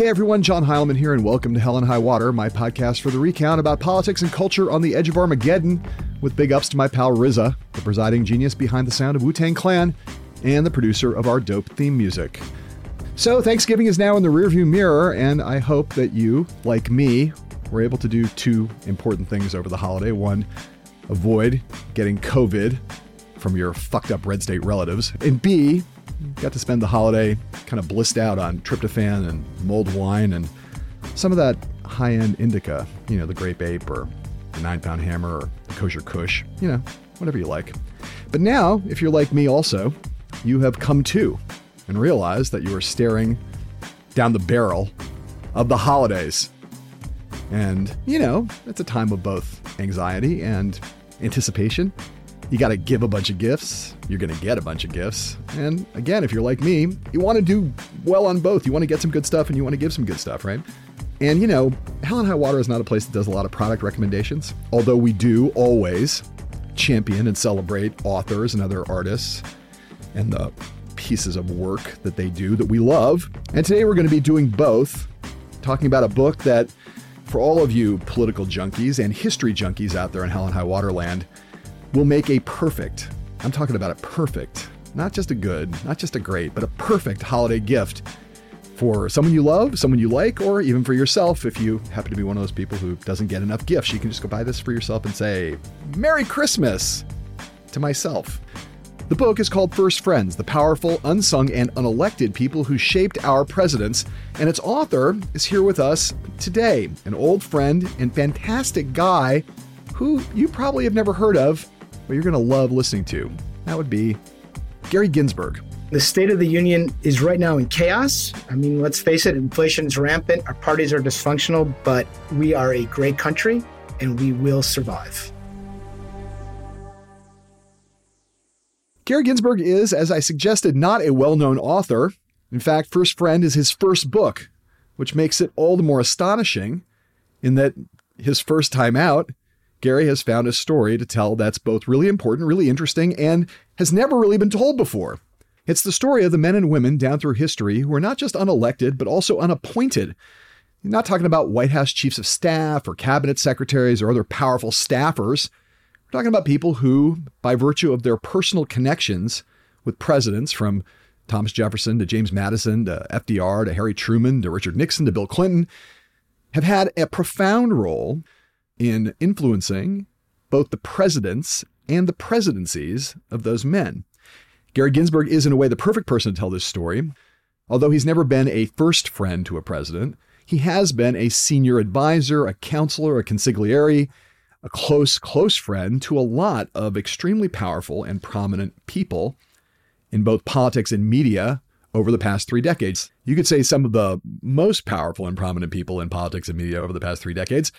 Hey everyone, John Heilemann here, and welcome to Hell and High Water, my podcast for the recount about politics and culture on the edge of Armageddon, with big ups to my pal RZA, the presiding genius behind the sound of Wu Tang Clan, and the producer of our dope theme music. So, Thanksgiving is now in the rearview mirror, and I hope that you, like me, were able to do two important things over the holiday. One, avoid getting COVID from your fucked up red state relatives, and B, got to spend the holiday kind of blissed out on tryptophan and mulled wine and some of that high end indica, you know, the grape ape or the nine pound hammer or the kosher kush, you know, whatever you like. But now, if you're like me also, you have come to and realized that you are staring down the barrel of the holidays. And, you know, it's a time of both anxiety and anticipation. You got to give a bunch of gifts. You're going to get a bunch of gifts. And again, if you're like me, you want to do well on both. You want to get some good stuff and you want to give some good stuff, right? And you know, Hell and High Water is not a place that does a lot of product recommendations, although we do always champion and celebrate authors and other artists and the pieces of work that they do that we love. And today we're going to be doing both, talking about a book that, for all of you political junkies and history junkies out there in Hell and High Water land, will make a perfect, I'm talking about a perfect, not just a good, not just a great, but a perfect holiday gift for someone you love, someone you like, or even for yourself if you happen to be one of those people who doesn't get enough gifts. You can just go buy this for yourself and say, Merry Christmas to myself. The book is called First Friends The Powerful, Unsung, and Unelected People Who Shaped Our Presidents, and its author is here with us today, an old friend and fantastic guy who you probably have never heard of, but you're going to love listening to. That would be Gary Ginsberg. The State of the Union is right now in chaos. I mean, let's face it, inflation is rampant, our parties are dysfunctional, but we are a great country and we will survive. Gary Ginsberg is, as I suggested, not a well known author. In fact, First Friend is his first book, which makes it all the more astonishing in that his first time out, Gary has found a story to tell that's both really important, really interesting, and has never really been told before. It's the story of the men and women down through history who are not just unelected, but also unappointed. Not talking about White House chiefs of staff or cabinet secretaries or other powerful staffers. We're talking about people who, by virtue of their personal connections with presidents from Thomas Jefferson to James Madison to FDR to Harry Truman to Richard Nixon to Bill Clinton, have had a profound role in influencing both the presidents and the presidencies of those men. Gary Ginsberg is, in a way, the perfect person to tell this story. Although he's never been a first friend to a president, he has been a senior advisor, a counselor, a consigliere, a close, close friend to a lot of extremely powerful and prominent people in both politics and media over the past three decades. You could say some of the most powerful and prominent people in politics and media over the past three decades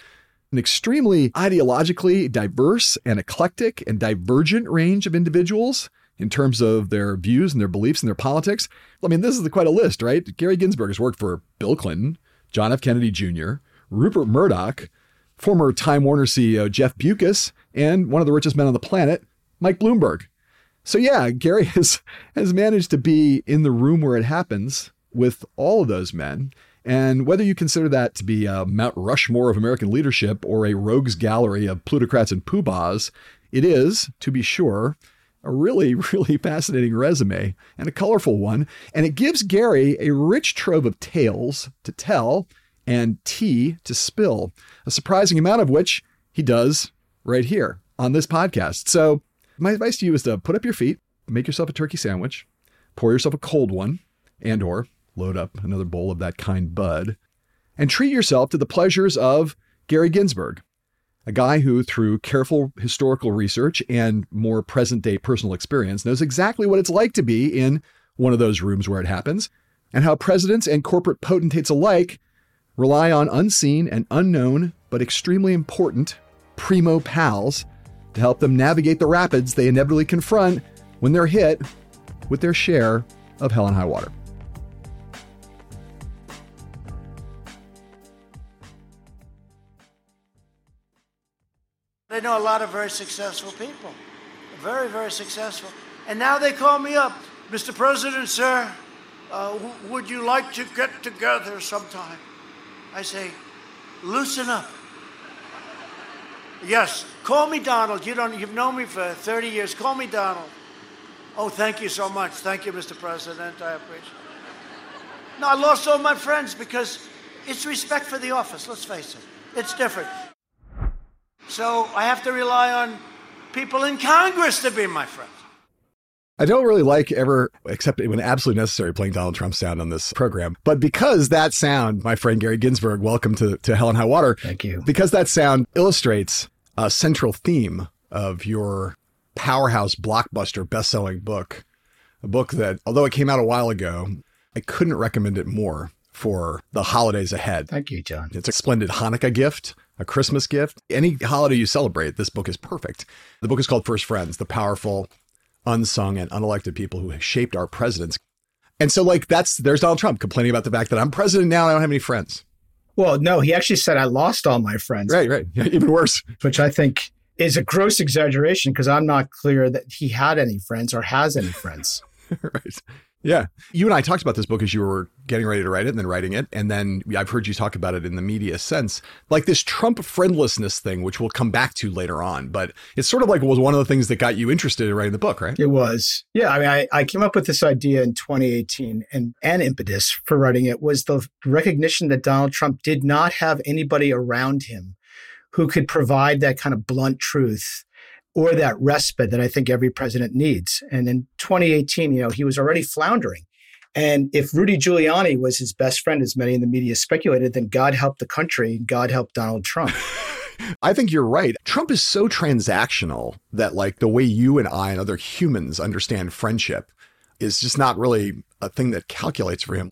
an extremely ideologically diverse and eclectic and divergent range of individuals in terms of their views and their beliefs and their politics. I mean, this is quite a list, right? Gary Ginsberg has worked for Bill Clinton, John F. Kennedy Jr., Rupert Murdoch, former Time Warner CEO Jeff Bewkes, and one of the richest men on the planet, Mike Bloomberg. So yeah, Gary has has managed to be in the room where it happens with all of those men and whether you consider that to be a Mount Rushmore of American leadership or a rogues gallery of plutocrats and poobahs, it is, to be sure, a really, really fascinating resume and a colorful one. And it gives Gary a rich trove of tales to tell and tea to spill, a surprising amount of which he does right here on this podcast. So, my advice to you is to put up your feet, make yourself a turkey sandwich, pour yourself a cold one, and or load up another bowl of that kind bud, and treat yourself to the pleasures of Gary Ginsberg, a guy who, through careful historical research and more present day personal experience, knows exactly what it's like to be in one of those rooms where it happens, and how presidents and corporate potentates alike rely on unseen and unknown, but extremely important primo pals to help them navigate the rapids they inevitably confront when they're hit with their share of hell and high water. Know a lot of very successful people, very, very successful. And now they call me up, Mr. President, sir, uh, would you like to get together sometime? I say, loosen up. Yes, call me Donald. You don't, you've known me for 30 years. Call me Donald. Oh, thank you so much. Thank you, Mr. President. I appreciate it. No, I lost all my friends because it's respect for the office, let's face it. It's different. So I have to rely on people in Congress to be my friends. I don't really like ever, except when absolutely necessary, playing Donald Trump sound on this program. But because that sound, my friend Gary Ginsberg, welcome to, to Hell and High Water. Thank you. Because that sound illustrates a central theme of your powerhouse blockbuster best-selling book, a book that, although it came out a while ago, I couldn't recommend it more for the holidays ahead. Thank you, John. It's a splendid Hanukkah gift, a Christmas gift. Any holiday you celebrate, this book is perfect. The book is called First Friends, the powerful, unsung, and unelected people who have shaped our presidents. And so, like, that's there's Donald Trump complaining about the fact that I'm president now and I don't have any friends. Well, no, he actually said I lost all my friends. Right, right. Yeah, even worse. Which I think is a gross exaggeration because I'm not clear that he had any friends or has any friends. right. Yeah. You and I talked about this book as you were getting ready to write it and then writing it. And then I've heard you talk about it in the media sense, like this Trump friendlessness thing, which we'll come back to later on. But it's sort of like was one of the things that got you interested in writing the book, right? It was. Yeah. I mean, I, I came up with this idea in 2018 and an impetus for writing it was the recognition that Donald Trump did not have anybody around him who could provide that kind of blunt truth or that respite that I think every president needs. And in 2018, you know, he was already floundering. And if Rudy Giuliani was his best friend, as many in the media speculated, then God help the country, God help Donald Trump. I think you're right. Trump is so transactional that, like, the way you and I and other humans understand friendship is just not really a thing that calculates for him.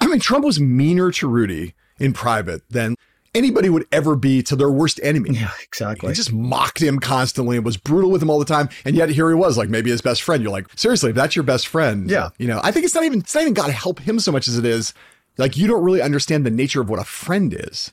I mean, Trump was meaner to Rudy in private than anybody would ever be to their worst enemy. Yeah, exactly. He just mocked him constantly and was brutal with him all the time. And yet here he was, like maybe his best friend. You're like, seriously, if that's your best friend. Yeah. You know, I think it's not even, it's not even got to help him so much as it is like you don't really understand the nature of what a friend is.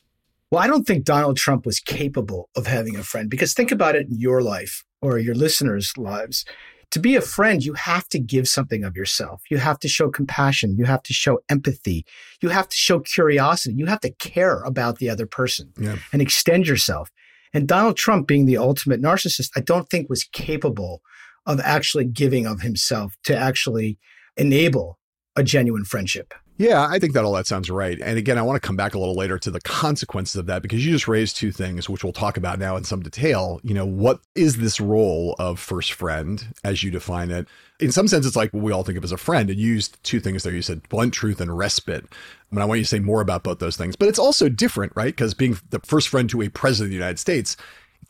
Well, I don't think Donald Trump was capable of having a friend because think about it in your life or your listeners' lives. To be a friend, you have to give something of yourself. You have to show compassion. You have to show empathy. You have to show curiosity. You have to care about the other person Yeah. and extend yourself. And Donald Trump, being the ultimate narcissist, I don't think was capable of actually giving of himself to actually enable a genuine friendship. Yeah, I think that all that sounds right. And again, I want to come back a little later to the consequences of that because you just raised two things, which we'll talk about now in some detail. You know, what is this role of first friend as you define it? In some sense, it's like what we all think of as a friend. And you used two things there. You said blunt truth and respite. I mean, I want you to say more about both those things, but it's also different, right? Because being the first friend to a president of the United States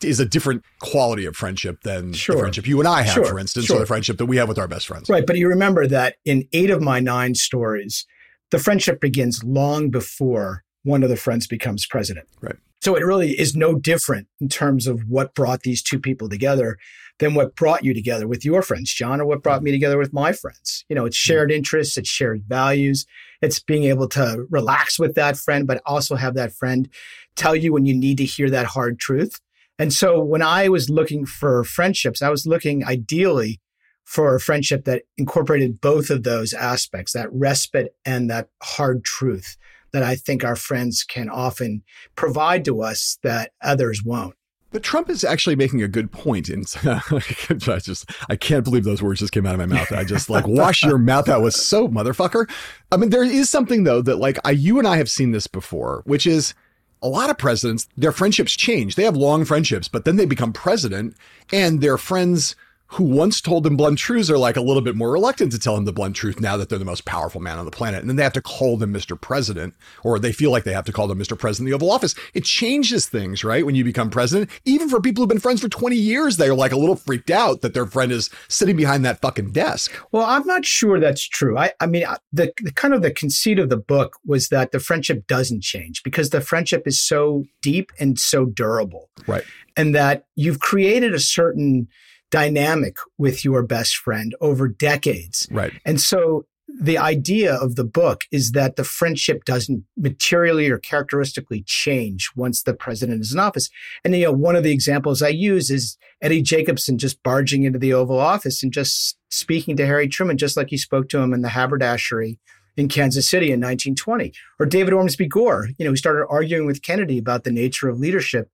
is a different quality of friendship than Sure. the friendship you and I have, Sure. for instance, Sure. or the friendship that we have with our best friends. Right. But you remember that in eight of my nine stories, the friendship begins long before one of the friends becomes president. Right. So it really is no different in terms of what brought these two people together than what brought you together with your friends, John, or what brought me together with my friends. You know, it's mm-hmm. shared interests, it's shared values, it's being able to relax with that friend, but also have that friend tell you when you need to hear that hard truth. And so when I was looking for friendships, I was looking ideally for a friendship that incorporated both of those aspects, that respite and that hard truth that I think our friends can often provide to us that others won't. But Trump is actually making a good point. In I just I can't believe those words just came out of my mouth. I just like wash your mouth out with soap, motherfucker. I mean, there is something though that like I, you and I have seen this before, which is a lot of presidents, their friendships change. They have long friendships, but then they become president, and their friends who once told them blunt truths are like a little bit more reluctant to tell him the blunt truth now that they're the most powerful man on the planet. And then they have to call them Mr. President, or they feel like they have to call them Mr. President in the Oval Office. It changes things, right? When you become president, even for people who've been friends for 20 years, they're like a little freaked out that their friend is sitting behind that fucking desk. Well, I'm not sure that's true. I, I mean, the, the kind of the conceit of the book was that the friendship doesn't change because the friendship is so deep and so durable. Right. and that you've created a certain dynamic with your best friend over decades. Right. And so the idea of the book is that the friendship doesn't materially or characteristically change once the president is in office. And you know, one of the examples I use is Eddie Jacobson just barging into the Oval Office and just speaking to Harry Truman, just like he spoke to him in the haberdashery in Kansas City in 1920. Or David Ormsby Gore, you know, who started arguing with Kennedy about the nature of leadership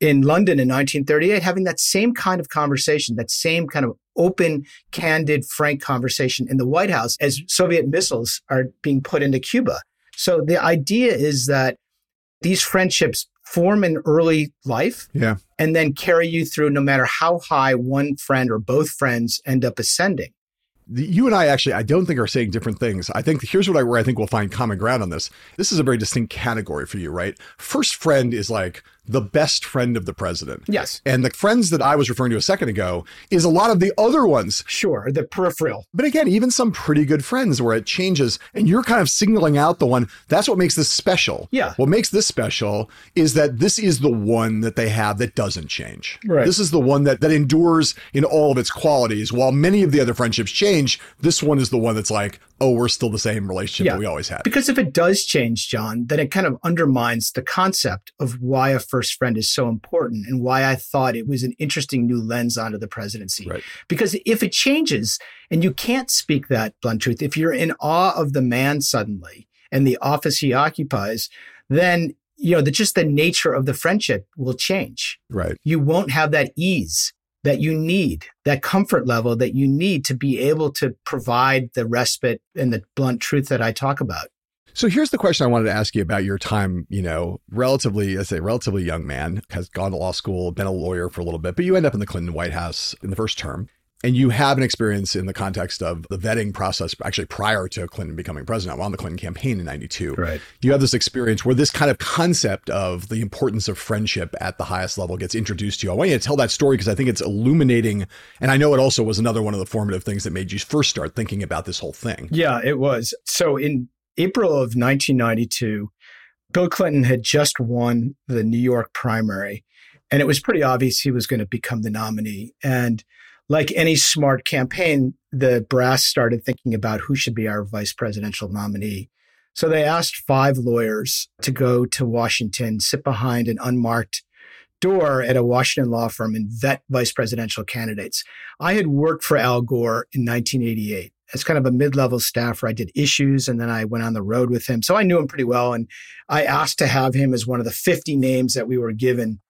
in London in 1938, having that same kind of conversation, that same kind of open, candid, frank conversation in the White House as mm-hmm. Soviet missiles are being put into Cuba. So the idea is that these friendships form in early life yeah. and then carry you through no matter how high one friend or both friends end up ascending you and I actually, I don't think are saying different things. I think here's what I, where I think we'll find common ground on this. This is a very distinct category for you, right? First friend is like the best friend of the president. Yes. And the friends that I was referring to a second ago is a lot of the other ones. Sure, the peripheral. But again, even some pretty good friends where it changes and you're kind of signaling out the one. That's what makes this special. Yeah. What makes this special is that this is the one that they have that doesn't change. Right. This is the one that, that endures in all of its qualities. While many of the other friendships change, this one is the one that's like, oh, we're still the same relationship yeah. that we always had. Because if it does change, John, then it kind of undermines the concept of why a first friend is so important and why I thought it was an interesting new lens onto the presidency. Right. Because if it changes, and you can't speak that blunt truth, if you're in awe of the man suddenly and the office he occupies, then you know, the, just the nature of the friendship will change. Right. You won't have that ease that you need, that comfort level that you need to be able to provide the respite and the blunt truth that I talk about. So here's the question I wanted to ask you about your time, you know, relatively, as a relatively young man, has gone to law school, been a lawyer for a little bit, but you end up in the Clinton White House in the first term and you have an experience in the context of the vetting process actually prior to Clinton becoming president on the Clinton campaign in 92. Right. You have this experience where this kind of concept of the importance of friendship at the highest level gets introduced to you. I want you to tell that story because I think it's illuminating. And I know it also was another one of the formative things that made you first start thinking about this whole thing. Yeah, it was. So in April of 1992, Bill Clinton had just won the New York primary. And it was pretty obvious he was going to become the nominee. And like any smart campaign, the brass started thinking about who should be our vice presidential nominee. So they asked five lawyers to go to Washington, sit behind an unmarked door at a Washington law firm and vet vice presidential candidates. I had worked for Al Gore in 1988 as kind of a mid-level staffer. I did issues and then I went on the road with him. So I knew him pretty well. And I asked to have him as one of the 50 names that we were given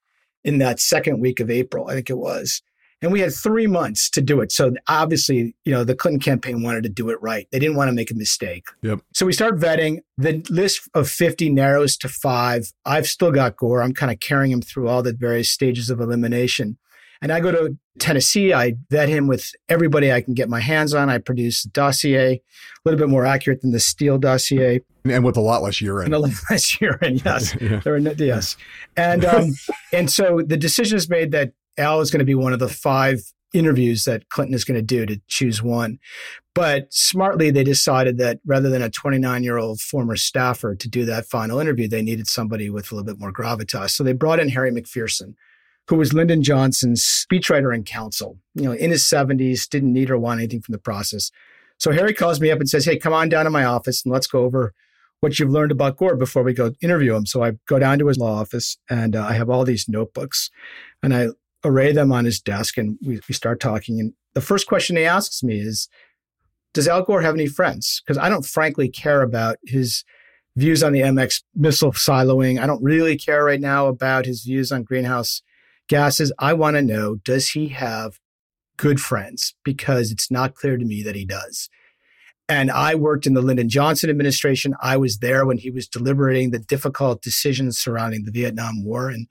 in that second week of April, I think it was. And we had three months to do it. So obviously, you know, the Clinton campaign wanted to do it right. They didn't want to make a mistake. Yep. So we start vetting. The list of 50 narrows to five. I've still got Gore. I'm kind of carrying him through all the various stages of elimination. And I go to Tennessee. I vet him with everybody I can get my hands on. I produce a dossier, a little bit more accurate than the Steele dossier. And with a lot less urine. And a lot less urine, yes. yeah. There are no, yes. And um, and so the decision is made that Al is going to be one of the five interviews that Clinton is going to do to choose one. But smartly, they decided that rather than a 29 year old former staffer to do that final interview, they needed somebody with a little bit more gravitas. So they brought in Harry McPherson, who was Lyndon Johnson's speechwriter and counsel, you know, in his 70s, didn't need or want anything from the process. So Harry calls me up and says, Hey, come on down to my office and let's go over what you've learned about Gore before we go interview him. So I go down to his law office and uh, I have all these notebooks and I array them on his desk and we, we start talking. And the first question he asks me is, does Al Gore have any friends? Because I don't frankly care about his views on the MX missile siloing. I don't really care right now about his views on greenhouse gases. I want to know, does he have good friends? Because it's not clear to me that he does. And I worked in the Lyndon Johnson administration. I was there when he was deliberating the difficult decisions surrounding the Vietnam War. And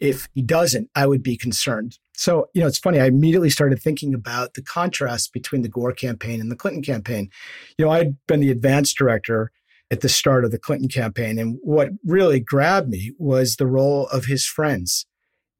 if he doesn't, I would be concerned. So, you know, it's funny. I immediately started thinking about the contrast between the Gore campaign and the Clinton campaign. You know, I'd been the advance director at the start of the Clinton campaign. And what really grabbed me was the role of his friends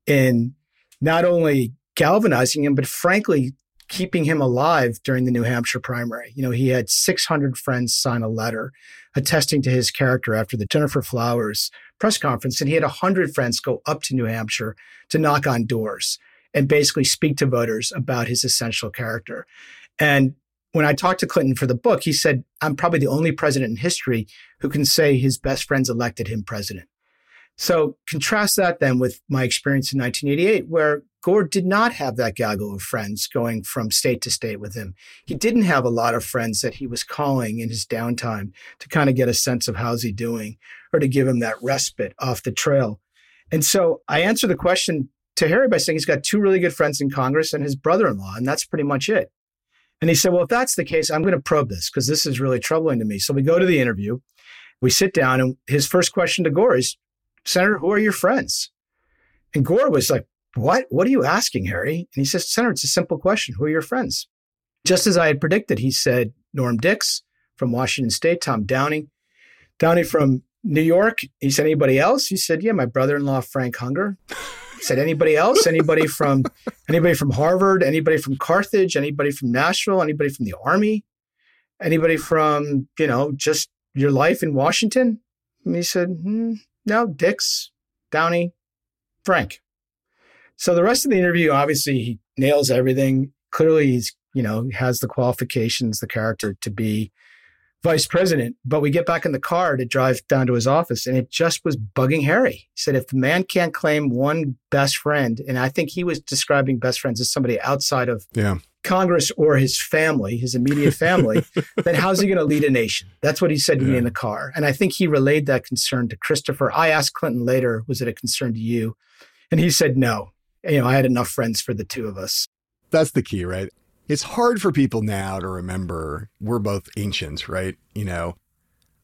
in not only galvanizing him, but frankly, keeping him alive during the New Hampshire primary. You know, he had 600 friends sign a letter attesting to his character after the Gennifer Flowers press conference. And he had 100 friends go up to New Hampshire to knock on doors and basically speak to voters about his essential character. And when I talked to Clinton for the book, he said, I'm probably the only president in history who can say his best friends elected him president. So contrast that then with my experience in 1988, where Gore did not have that gaggle of friends going from state to state with him. He didn't have a lot of friends that he was calling in his downtime to kind of get a sense of how's he doing or to give him that respite off the trail. And so I answer the question to Harry by saying he's got two really good friends in Congress and his brother in law, and that's pretty much it. And he said, Well, if that's the case, I'm going to probe this because this is really troubling to me. So we go to the interview, we sit down, and his first question to Gore is, Senator, who are your friends? And Gore was like, What? What are you asking, Harry? And he says, Senator, it's a simple question. Who are your friends? Just as I had predicted, he said, Norm Dicks from Washington State, Tom Downey. Downey from New York. He said, Anybody else? He said, Yeah, my brother in law, Frank Hunger. Said, Anybody else? Anybody from anybody from Harvard? Anybody from Carthage? Anybody from Nashville? Anybody from the Army? Anybody from, you know, just your life in Washington? And he said, hmm, No, Dicks, Downey, Frank. So the rest of the interview, obviously, he nails everything. Clearly, he's, you know, has the qualifications, the character to be vice president. But we get back in the car to drive down to his office, and it just was bugging Harry. He said, if the man can't claim one best friend, and I think he was describing best friends as somebody outside of Yeah. Congress or his family, his immediate family, then how's he going to lead a nation? That's what he said to me in the car. And I think he relayed that concern to Christopher. I asked Clinton later, was it a concern to you? And he said, no. You know, I had enough friends for the two of us. That's the key, right? It's hard for people now to remember we're both ancients, right? You know,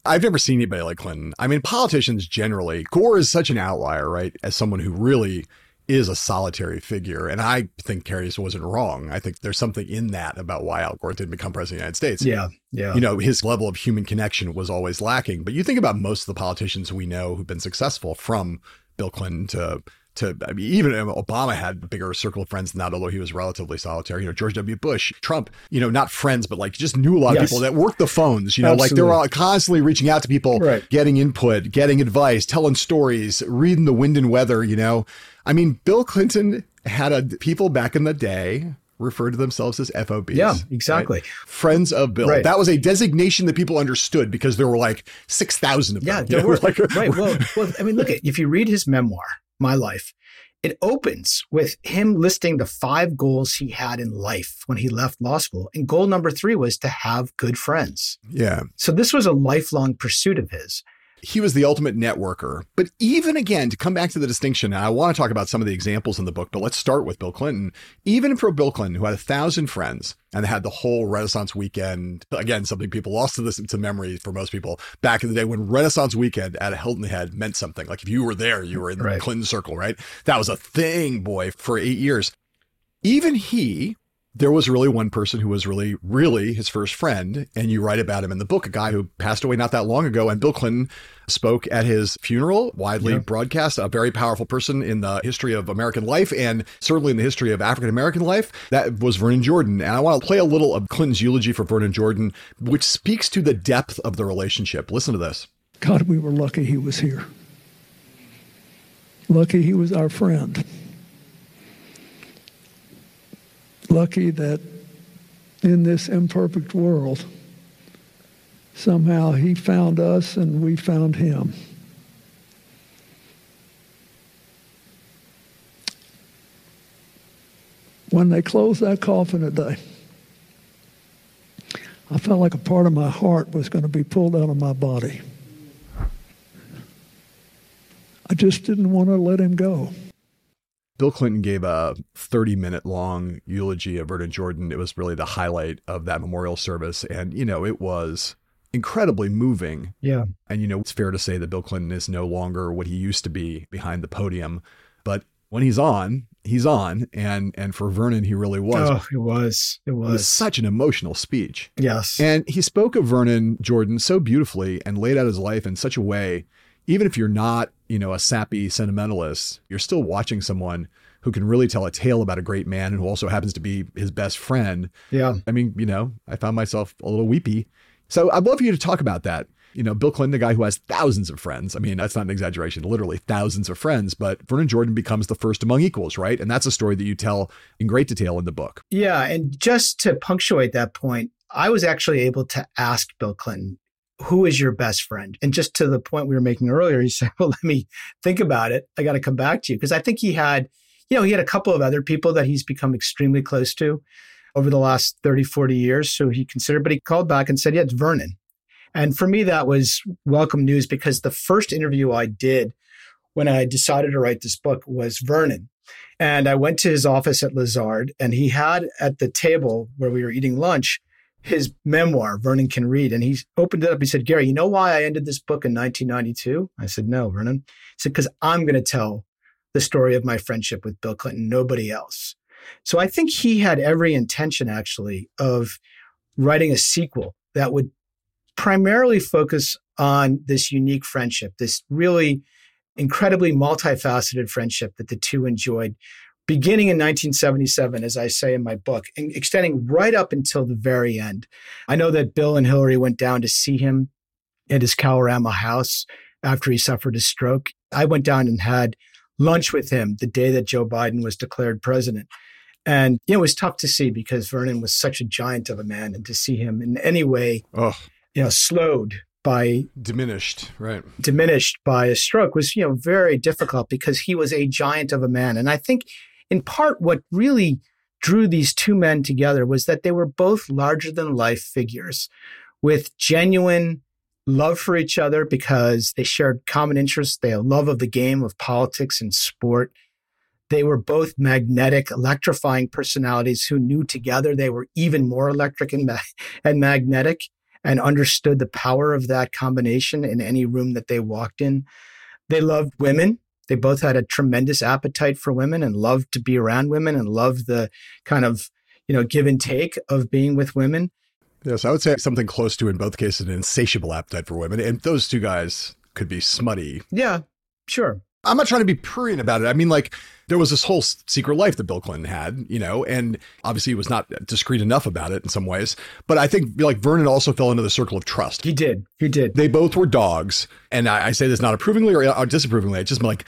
I've never seen anybody like Clinton. I mean, politicians generally, Gore is such an outlier, right? As someone who really is a solitary figure. And I think Harris wasn't wrong. I think there's something in that about why Al Gore didn't become president of the United States. Yeah. Yeah. You know, his level of human connection was always lacking. But you think about most of the politicians we know who've been successful from Bill Clinton to to I mean, even Obama had a bigger circle of friends than that, although he was relatively solitary. You know, George W. Bush, Trump, you know, not friends, but like just knew a lot of people that worked the phones. You know, like they were all constantly reaching out to people, Right. getting input, getting advice, telling stories, reading the wind and weather. You know, I mean, Bill Clinton had a people back in the day referred to themselves as FOBs. Yeah, right? exactly. Friends of Bill. Right. That was a designation that people understood because there were like 6,000 of them. Yeah, you there know, were, like- right. Well, well, I mean, look at if you read his memoir, My Life, it opens with him listing the five goals he had in life when he left law school, and goal number three was to have good friends. yeah. So this was a lifelong pursuit of his. He was the ultimate networker. But even again, to come back to the distinction, and I want to talk about some of the examples in the book, but let's start with Bill Clinton. Even for Bill Clinton, who had a thousand friends and had the whole Renaissance weekend, again, something people lost to this to memory for most people back in the day when Renaissance weekend at a Hilton Head meant something. Like if you were there, you were in the Right. Clinton circle, right? That was a thing, boy, for eight years. Even he, there was really one person who was really, really his first friend. And you write about him in the book, a guy who passed away not that long ago. And Bill Clinton spoke at his funeral, widely Yeah. broadcast, a very powerful person in the history of American life and certainly in the history of African American life. That was Vernon Jordan. And I want to play a little of Clinton's eulogy for Vernon Jordan, which speaks to the depth of the relationship. Listen to this. God, we were lucky he was here. Lucky he was our friend. Lucky that in this imperfect world, somehow he found us and we found him. When they closed that coffin today, I felt like a part of my heart was going to be pulled out of my body. I just didn't want to let him go. Bill Clinton gave a 30 minute long eulogy of Vernon Jordan. It was really the highlight of that memorial service. And, you know, it was incredibly moving. Yeah. And, you know, it's fair to say that Bill Clinton is no longer what he used to be behind the podium. But when he's on, he's on. And and for Vernon, he really was. Oh, it was. It it was was. such an emotional speech. yes. And he spoke of Vernon Jordan so beautifully and laid out his life in such a way, even if you're not, you know, a sappy sentimentalist, you're still watching someone who can really tell a tale about a great man and who also happens to be his best friend. yeah. I mean, you know, I found myself a little weepy. So I'd love for you to talk about that. You know, Bill Clinton, the guy who has thousands of friends. I mean, that's not an exaggeration, literally thousands of friends, but Vernon Jordan becomes the first among equals, right? And that's a story that you tell in great detail in the book. Yeah. And just to punctuate that point, I was actually able to ask Bill Clinton, who is your best friend? And just to the point we were making earlier, he said, well, let me think about it. I got to come back to you. Because I think he had, you know, he had a couple of other people that he's become extremely close to over the last 30, 40 years. So he considered, but he called back and said, yeah, it's Vernon. And for me, that was welcome news because the first interview I did when I decided to write this book was Vernon. And I went to his office at Lazard, and he had at the table where we were eating lunch his memoir, Vernon Can Read. And he opened it up. He said, Gary, you know why I ended this book in 1992? I said, No, Vernon. He said, Because I'm going to tell the story of my friendship with Bill Clinton, nobody else. So I think he had every intention, actually, of writing a sequel that would primarily focus on this unique friendship, this really incredibly multifaceted friendship that the two enjoyed beginning in 1977, as I say in my book, and extending right up until the very end. I know that Bill and Hillary went down to see him at his Kalorama house after he suffered a stroke. I went down and had lunch with him the day that Joe Biden was declared president. And you know, it was tough to see because Vernon was such a giant of a man, and to see him in any way, oh. you know, slowed by diminished, right? Diminished by a stroke was, you know, very difficult because he was a giant of a man. And I think in part what really drew these two men together was that they were both larger than life figures with genuine love for each other because they shared common interests. They had love of the game of politics and sport. They were both magnetic, electrifying personalities who knew together they were even more electric and, ma- and magnetic and understood the power of that combination in any room that they walked in. They loved women. They both had a tremendous appetite for women and loved to be around women and loved the kind of, you know, give and take of being with women. Yes, I would say something close to, in both cases, an insatiable appetite for women. And those two guys could be smutty. Yeah, sure. I'm not trying to be prurient about it. I mean, like, there was this whole secret life that Bill Clinton had, you know, and obviously he was not discreet enough about it in some ways. But I think like Vernon also fell into the circle of trust. He did. He did. They both were dogs. And I, I say this not approvingly or, or disapprovingly. I just like,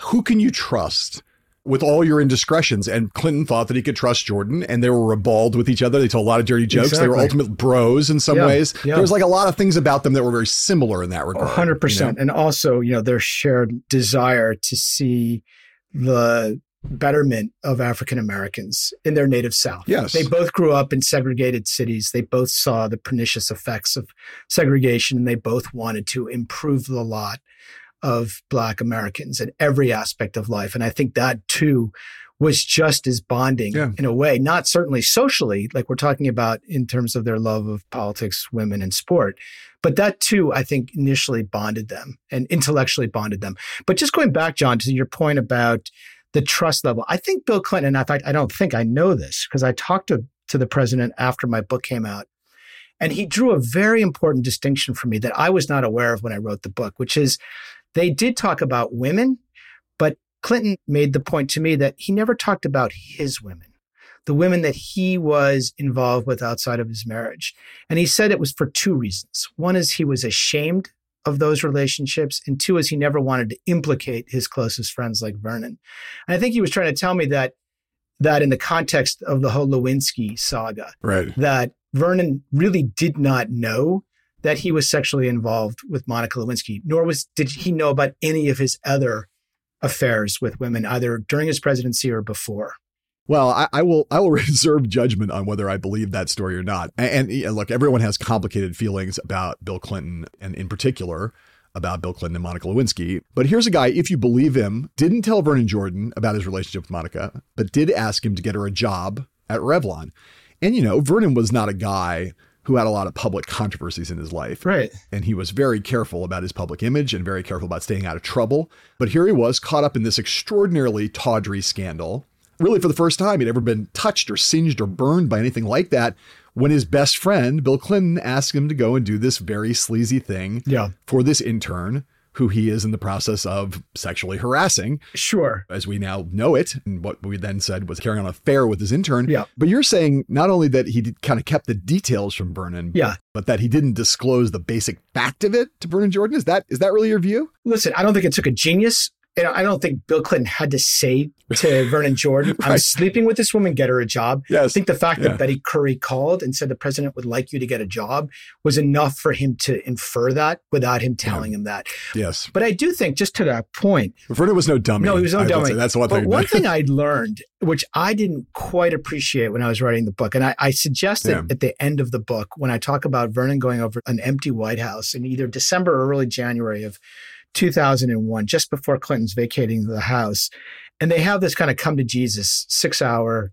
who can you trust? With all your indiscretions. And Clinton thought that he could trust Jordan, and they were ribald with each other. They told a lot of dirty jokes. Exactly. They were ultimate bros in some yeah, ways. Yeah. There was like a lot of things about them that were very similar in that regard. hundred percent. And also, you know, their shared desire to see the betterment of African Americans in their native South. Yes. They both grew up in segregated cities. They both saw the pernicious effects of segregation and they both wanted to improve the lot of Black Americans in every aspect of life. And I think that too was just as bonding yeah. in a way, not certainly socially, like we're talking about in terms of their love of politics, women, and sport. But that too, I think, initially bonded them and intellectually bonded them. But just going back, John, to your point about the trust level, I think Bill Clinton, in fact, I don't think I know this because I talked to, to the president after my book came out. And he drew a very important distinction for me that I was not aware of when I wrote the book, which is they did talk about women, but Clinton made the point to me that he never talked about his women, the women that he was involved with outside of his marriage. And he said it was for two reasons. One is he was ashamed of those relationships, and two is he never wanted to implicate his closest friends like Vernon. And I think he was trying to tell me that that in the context of the whole Lewinsky saga, right. that Vernon really did not know that he was sexually involved with Monica Lewinsky, nor was did he know about any of his other affairs with women, either during his presidency or before. Well, I, I, will. I will reserve judgment on whether I believe that story or not. And, and look, everyone has complicated feelings about Bill Clinton, and in particular about Bill Clinton and Monica Lewinsky. But here's a guy, if you believe him, didn't tell Vernon Jordan about his relationship with Monica, but did ask him to get her a job at Revlon. And you know, Vernon was not a guy who had a lot of public controversies in his life. Right. And he was very careful about his public image and very careful about staying out of trouble. But here he was caught up in this extraordinarily tawdry scandal. Really, for the first time, he'd ever been touched or singed or burned by anything like that when his best friend, Bill Clinton, asked him to go and do this very sleazy thing yeah. for this intern who he is in the process of sexually harassing. Sure. As we now know it, and what we then said was carrying on an affair with his intern. Yeah. But you're saying not only that he kind of kept the details from Vernon, yeah. but that he didn't disclose the basic fact of it to Vernon Jordan. Is that is that really your view? Listen, I don't think it took a genius you know, I don't think Bill Clinton had to say to Vernon Jordan, I'm sleeping with this woman, get her a job. I think the fact Yeah. that Betty Currie called and said the president would like you to get a job was enough for him to infer that without him telling him that. Yes. But I do think, just to that point, Vernon was no dummy. no, he was no I dummy. That's one but thing. one thing I'd learned, which I didn't quite appreciate when I was writing the book, and I, I suggested Yeah. at the end of the book when I talk about Vernon going over an empty White House in either December or early January of 2001, just before Clinton's vacating the House, and they have this kind of come to Jesus six hour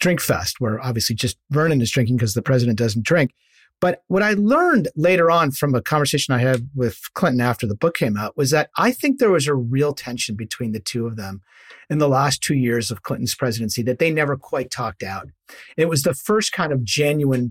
drink fest where obviously just Vernon is drinking because the president doesn't drink. But what I learned later on from a conversation I had with Clinton after the book came out was that I think there was a real tension between the two of them in the last two years of Clinton's presidency that they never quite talked out. It was the first kind of genuine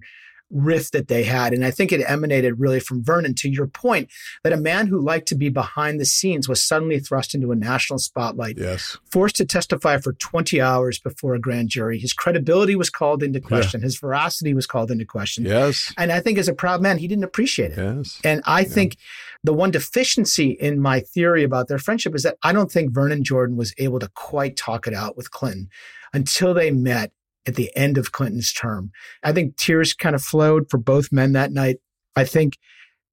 rift that they had. And I think it emanated really from Vernon, to your point, that a man who liked to be behind the scenes was suddenly thrust into a national spotlight yes. forced to testify for 20 hours before a grand jury. His credibility was called into question. His veracity was called into question. Yes. And I think as a proud man, he didn't appreciate it. Yes. And I think the one deficiency in my theory about their friendship is that I don't think Vernon Jordan was able to quite talk it out with Clinton until they met at the end of Clinton's term. I think tears kind of flowed for both men that night. I think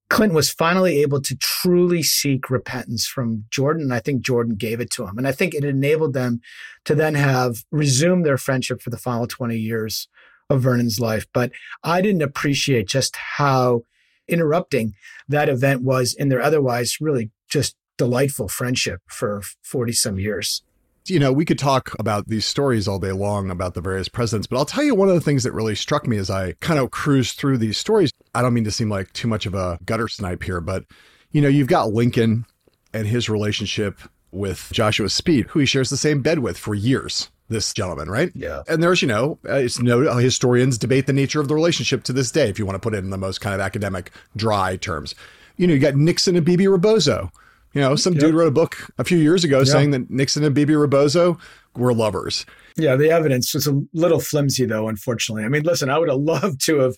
Clinton was finally able to truly seek repentance from Jordan. And I think Jordan gave it to him. And I think it enabled them to then have resumed their friendship for the final 20 years of Vernon's life. But I didn't appreciate just how interrupting that event was in their otherwise really just delightful friendship for 40 some years. You know, we could talk about these stories all day long about the various presidents, but I'll tell you one of the things that really struck me as I kind of cruised through these stories. I don't mean to seem like too much of a gutter snipe here, but you know, you've got Lincoln and his relationship with Joshua Speed, who he shares the same bed with for years. This gentleman, right? Yeah. And there's, you know, uh, it's no uh, historians debate the nature of the relationship to this day, if you want to put it in the most kind of academic, dry terms. You know, you got Nixon and Bebe Rebozo. You know, some dude wrote a book a few years ago saying that Nixon and Bebe Rebozo were lovers. Yeah, the evidence was a little flimsy, though, unfortunately. I mean, listen, I would have loved to have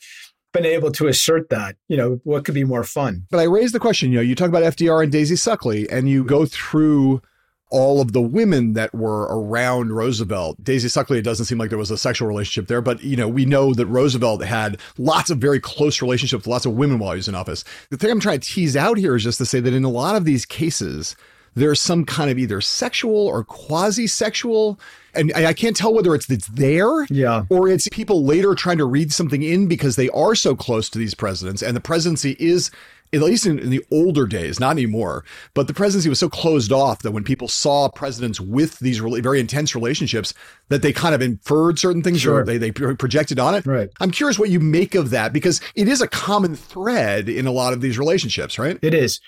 been able to assert that. You know, what could be more fun? But I raised the question, you know, you talk about FDR and Daisy Suckley, and you go through all of the women that were around Roosevelt. Daisy Suckley, it doesn't seem like there was a sexual relationship there, but you know, we know that Roosevelt had lots of very close relationships with lots of women while he was in office. The thing I'm trying to tease out here is just to say that in a lot of these cases, there's some kind of either sexual or quasi-sexual, and I I can't tell whether it's it's there Yeah. or it's people later trying to read something in because they are so close to these presidents and the presidency is at least in, in the older days not anymore but the presidency was so closed off that when people saw presidents with these really very intense relationships that they kind of inferred certain things Sure. or they, they projected on it Right. i'm curious what you make of that because it is a common thread in a lot of these relationships right It is.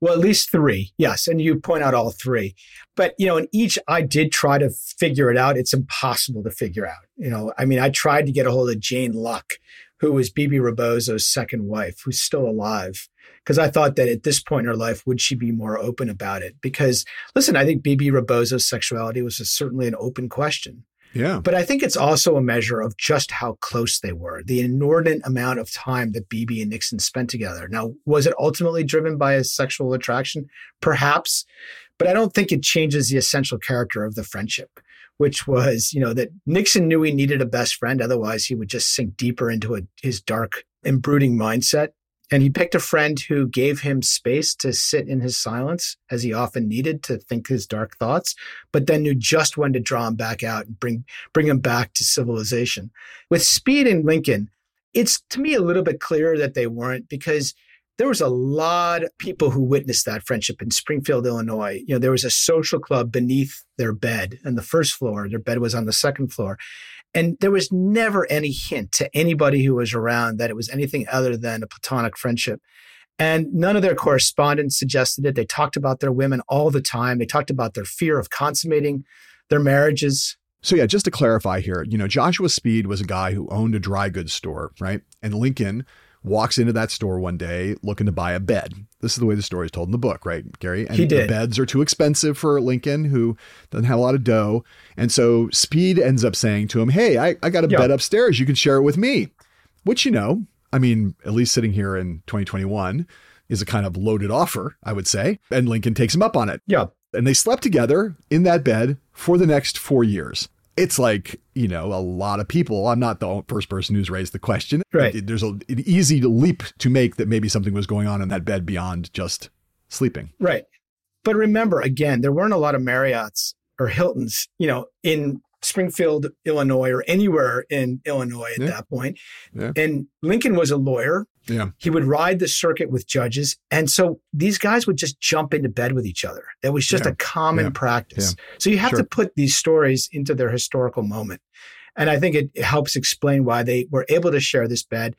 Well, at least three. Yes. And you point out all three. But, you know, in each, I did try to figure it out. It's impossible to figure out. You know, I mean, I tried to get a hold of Jane Lucke, who was Bebe Rebozo's second wife, who's still alive. Because I thought that at this point in her life, would she be more open about it? Because, listen, I think Bebe Rebozo's sexuality was certainly an open question. yeah But I think it's also a measure of just how close they were, the inordinate amount of time that Bebe and Nixon spent together. Now, was it ultimately driven by a sexual attraction? Perhaps, but I don't think it changes the essential character of the friendship, which was, you know, that Nixon knew he needed a best friend. Otherwise, he would just sink deeper into a, his dark and brooding mindset. And he picked a friend who gave him space to sit in his silence, as he often needed to think his dark thoughts, but then knew just when to draw him back out and bring bring him back to civilization. With Speed and Lincoln, it's to me a little bit clearer that they weren't because there was a lot of people who witnessed that friendship in Springfield, Illinois. You know, there was a social club beneath their bed on the first floor. Their bed was on the second floor. And there was never any hint to anybody who was around that it was anything other than a platonic friendship. And none of their correspondence suggested it. They talked about their women all the time. They talked about their fear of consummating their marriages. So yeah, just to clarify here, you know, Joshua Speed was a guy who owned a dry goods store, right? And Lincoln walks into that store one day looking to buy a bed. This is the way the story is told in the book, right, Gary? And He did. the beds are too expensive for Lincoln, who doesn't have a lot of dough. And so Speed ends up saying to him, Hey, I, I got a Yeah. bed upstairs. You can share it with me. Which, you know, I mean, at least sitting here in 2021 is a kind of loaded offer, I would say. And Lincoln takes him up on it. Yeah. And they slept together in that bed for the next four years. It's like, you know, a lot of people. I'm not the first person who's raised the question. Right. It- there's a, an easy leap to make that maybe something was going on in that bed beyond just sleeping. Right. But remember, again, there weren't a lot of Marriotts or Hiltons, you know, in Springfield, Illinois, or anywhere in Illinois at Yeah. that point. Yeah. And Lincoln was a lawyer. Yeah. He would ride the circuit with judges. And so these guys would just jump into bed with each other. That was just Yeah. a common Yeah. practice. So you have Sure. to put these stories into their historical moment. And I think it helps explain why they were able to share this bed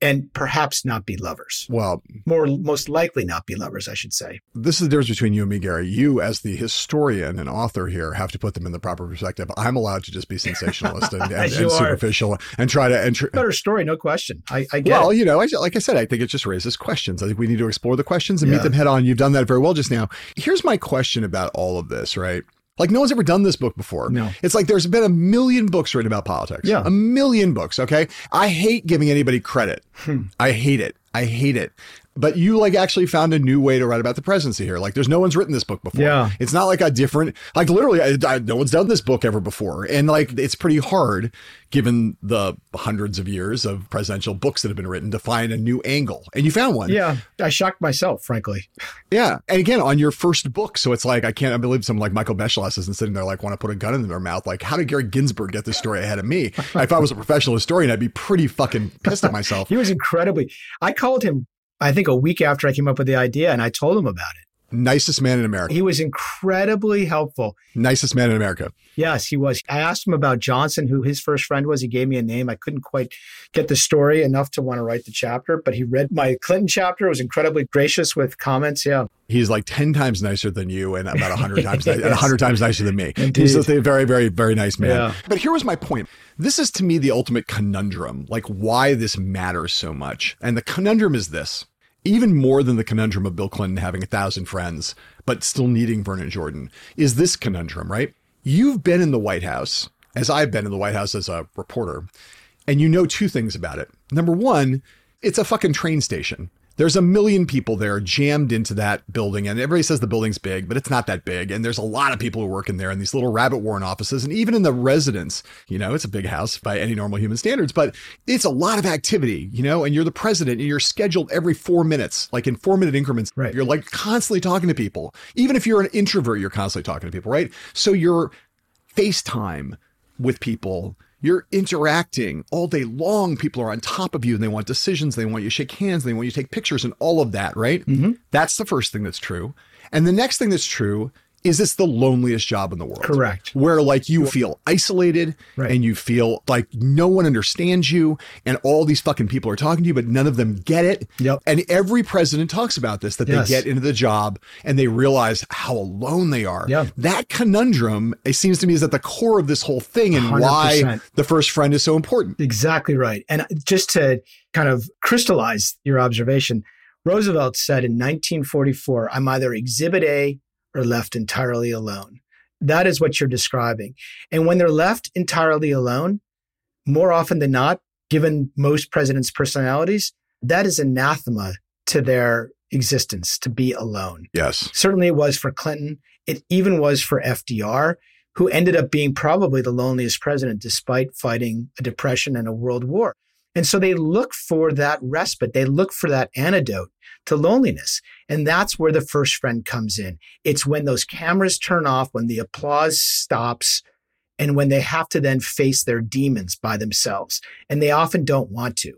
and perhaps not be lovers. Well, More most likely not be lovers, I should say. this is the difference between you and me, Gary. You, as the historian and author here, have to put them in the proper perspective. I'm allowed to just be sensationalist and, and, and superficial and try to. And tr- Better story, no question. I, I get well, it. you know, I, like I said, I think it just raises questions. I think we need to explore the questions and Yeah. meet them head on. You've done that very well just now. Here's my question about all of this, right? Like no one's ever done this book before. No. It's like there's been a million books written about politics. Yeah. A million books. Okay. I hate giving anybody credit. Hmm. I hate it. I hate it. But you like actually found a new way to write about the presidency here. Like there's no one's written this book before. Yeah. It's not like a different, like literally, I, I, no one's done this book ever before. And like it's pretty hard given the hundreds of years of presidential books that have been written to find a new angle. And you found one. Yeah, I shocked myself, frankly. Yeah. And again, on your first book. So it's like, I can't I believe someone like Michael Beschloss isn't sitting there like, want to put a gun in their mouth. Like, how did Gary Ginsberg get this story ahead of me? if I was a professional historian, I'd be pretty fucking pissed at myself. He was incredibly. I called him, I think, a week after I came up with the idea, and I told him about it. Nicest man in America. He was incredibly helpful. Nicest man in America. Yes, he was. I asked him about Johnson, who his first friend was. He gave me a name. I couldn't quite get the story enough to want to write the chapter, but he read my Clinton chapter. Was incredibly gracious with comments. Yeah, He's like 10 times nicer than you and about 100 times, Yes. 100 times nicer than me. Indeed. He's a very, very, very nice man. Yeah. But here was my point. This is to me the ultimate conundrum, like why this matters so much. And the conundrum is this even more than the conundrum of Bill Clinton having a thousand friends, but still needing Vernon Jordan, is this conundrum, right? You've been in the White House, as I've been in the White House as a reporter, and you know two things about it. Number one, it's a fucking train station. There's a million people there jammed into that building, and everybody says the building's big, but it's not that big. And there's a lot of people who work in there in these little rabbit warren offices, and even in the residence, you know, it's a big house by any normal human standards, but it's a lot of activity, you know, and you're the president and you're scheduled every four minutes, like in four minute increments. Right. You're like constantly talking to people. Even if you're an introvert, you're constantly talking to people, right? So you're FaceTime with people. You're interacting all day long. People are on top of you and they want decisions. They want you to shake hands. They want you to take pictures and all of that, right? Mm-hmm. That's the first thing that's true. And the next thing that's true is this the loneliest job in the world. Correct. Where like you feel isolated Right. and you feel like no one understands you and all these fucking people are talking to you, but none of them get it. Yep. And every president talks about this that Yes. they get into the job and they realize how alone they are. Yeah. That conundrum, it seems to me, is at the core of this whole thing and why 100%. the first friend is so important. exactly right. And just to kind of crystallize your observation, Roosevelt said in 1944, "I'm either Exhibit A or left entirely alone." That is what you're describing. And when they're left entirely alone, more often than not, given most presidents' personalities, that is anathema to their existence to be alone. Yes. Certainly it was for Clinton. It even was for FDR, who ended up being probably the loneliest president despite fighting a depression and a world war. And so they look for that respite. They look for that antidote to loneliness. And that's where the first friend comes in. It's when those cameras turn off, when the applause stops, and when they have to then face their demons by themselves. And they often don't want to.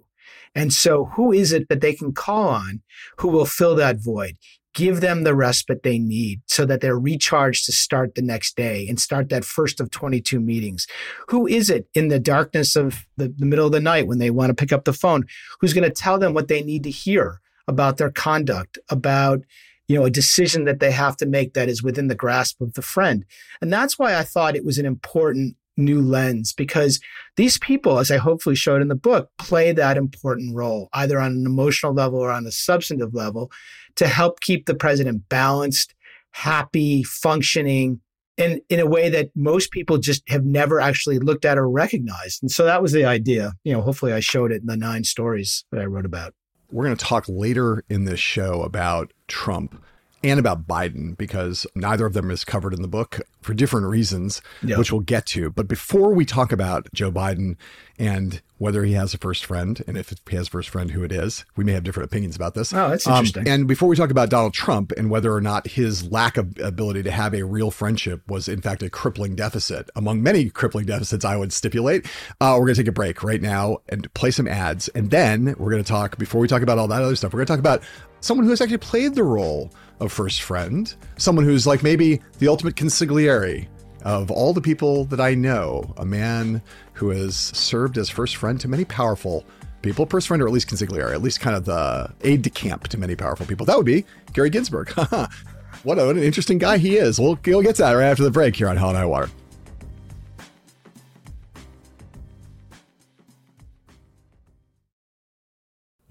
And so who is it that they can call on who will fill that void? Give them the respite they need so that they're recharged to start the next day and start that first of 22 meetings. Who is it in the darkness of the, the middle of the night when they want to pick up the phone who's going to tell them what they need to hear about their conduct, about you know a decision that they have to make that is within the grasp of the friend. And that's why I thought it was an important new lens because these people, as I hopefully showed in the book, play that important role, either on an emotional level or on a substantive level, to help keep the president balanced, happy, functioning, and in a way that most people just have never actually looked at or recognized. And so that was the idea. You know, hopefully I showed it in the nine stories that I wrote about. We're going to talk later in this show about Trump and about Biden because neither of them is covered in the book for different reasons, Yeah. which we'll get to. But before we talk about Joe Biden and whether he has a first friend, and if he has a first friend, who it is, we may have different opinions about this. Oh, that's Um, interesting. and before we talk about Donald Trump and whether or not his lack of ability to have a real friendship was, in fact, a crippling deficit, among many crippling deficits, I would stipulate, uh, we're going to take a break right now and play some ads. And then we're going to talk, before we talk about all that other stuff, we're going to talk about someone who has actually played the role of first friend, someone who's like maybe the ultimate consigliere of all the people that I know, a man who has served as first friend to many powerful people, first friend or at least consigliere, at least kind of the aide de camp to many powerful people. That would be Gary Ginsberg. what, an interesting guy he is. We'll, we'll get to that right after the break here on Hell and High Water.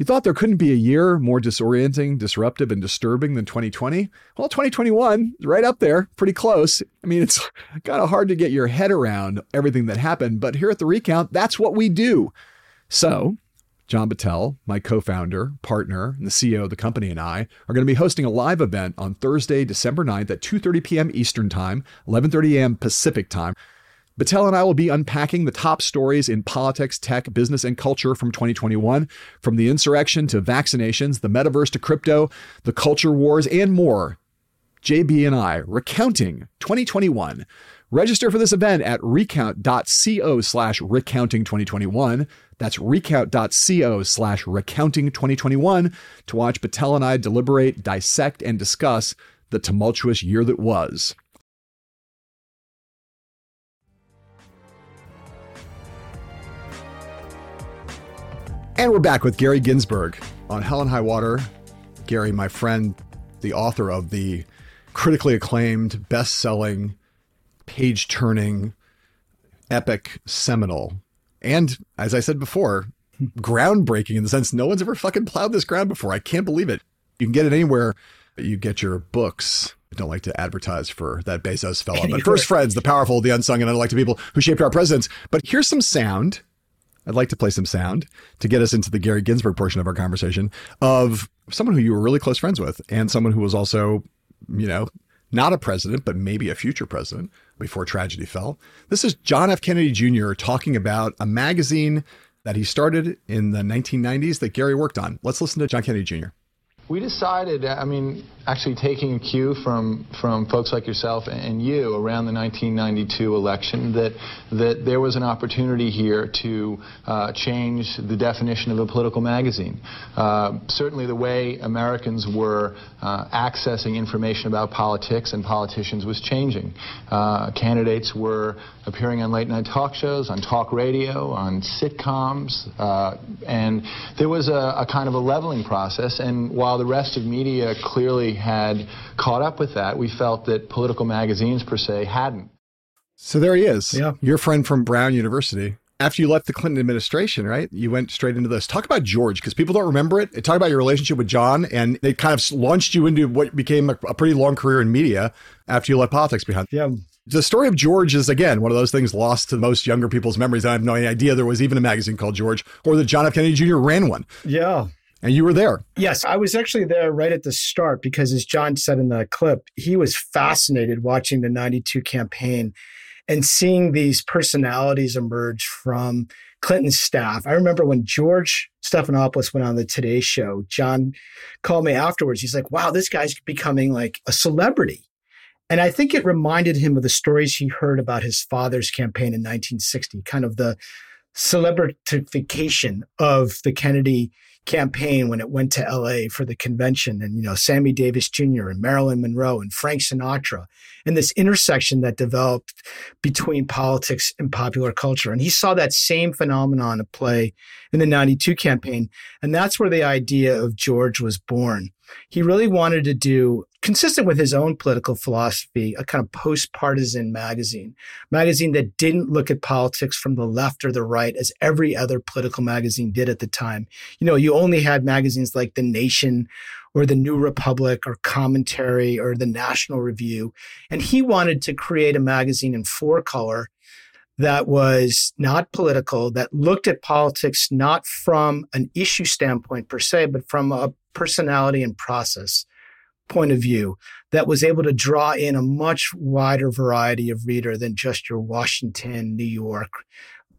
You thought there couldn't be a year more disorienting, disruptive, and disturbing than 2020? Well, 2021 is right up there, pretty close. I mean, it's kind of hard to get your head around everything that happened, but here at the Recount, that's what we do. So, John Battelle, my co-founder, partner, and the CEO of the company and I are going to be hosting a live event on Thursday, December 9th at 2:30 p.m. Eastern Time, 11:30 a.m. Pacific Time. Battelle and I will be unpacking the top stories in politics, tech, business, and culture from 2021, from the insurrection to vaccinations, the metaverse to crypto, the culture wars, and more. JB and I recounting 2021. Register for this event at recount.co slash recounting 2021. That's recount.co slash recounting 2021 to watch Battelle and I deliberate, dissect, and discuss the tumultuous year that was. And we're back with Gary Ginsberg on Hell and High Water. Gary, my friend, the author of the critically acclaimed, best selling, page turning, epic, seminal, and as I said before, groundbreaking in the sense no one's ever fucking plowed this ground before. I can't believe it. You can get it anywhere you get your books. I don't like to advertise for that Bezos fella, but First Friends, the powerful, the unsung, and unelected people who shaped our presidents. But here's some sound I'd like to play some sound to get us into the Gary Ginsberg portion of our conversation of someone who you were really close friends with and someone who was also, you know, not a president, but maybe a future president before tragedy fell. This is John F. Kennedy Jr. talking about a magazine that he started in the 1990s that Gary worked on. Let's listen to John Kennedy Jr. We decided, I mean, actually taking a cue from, from folks like yourself and you around the 1992 election, that, that there was an opportunity here to uh, change the definition of a political magazine. Uh, certainly the way Americans were uh, accessing information about politics and politicians was changing. Uh, candidates were appearing on late night talk shows, on talk radio, on sitcoms, uh, and there was a, a kind of a leveling process. And while the rest of media clearly had caught up with that, we felt that political magazines per se hadn't. So there he is. Yeah. Your friend from Brown University. After you left the Clinton administration, right? You went straight into this. Talk about George, because people don't remember it. Talk about your relationship with John, and they kind of launched you into what became a, a pretty long career in media after you left politics behind. Yeah. The story of George is, again, one of those things lost to most younger people's memories. I have no idea there was even a magazine called George or that John F. Kennedy Jr. ran one. Yeah. And you were there. Yes, I was actually there right at the start because, as John said in the clip, he was fascinated watching the 92 campaign and seeing these personalities emerge from Clinton's staff. I remember when George Stephanopoulos went on the Today Show, John called me afterwards. He's like, wow, this guy's becoming like a celebrity. And I think it reminded him of the stories he heard about his father's campaign in 1960, kind of the celebritification of the Kennedy campaign when it went to LA for the convention and you know Sammy Davis Jr. and Marilyn Monroe and Frank Sinatra and this intersection that developed between politics and popular culture and he saw that same phenomenon at play in the 92 campaign and that's where the idea of George was born he really wanted to do consistent with his own political philosophy a kind of post-partisan magazine magazine that didn't look at politics from the left or the right as every other political magazine did at the time. You know you only had magazines like the nation or the new republic or commentary or the national review. And he wanted to create a magazine in four color that was not political, that looked at politics not from an issue standpoint per se, but from a personality and process point of view that was able to draw in a much wider variety of reader than just your Washington, New York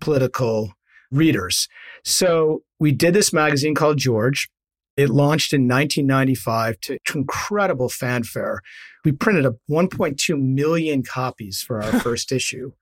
political readers. So we did this magazine called George. It launched in 1995 to incredible fanfare. We printed up 1.2 million copies for our first issue.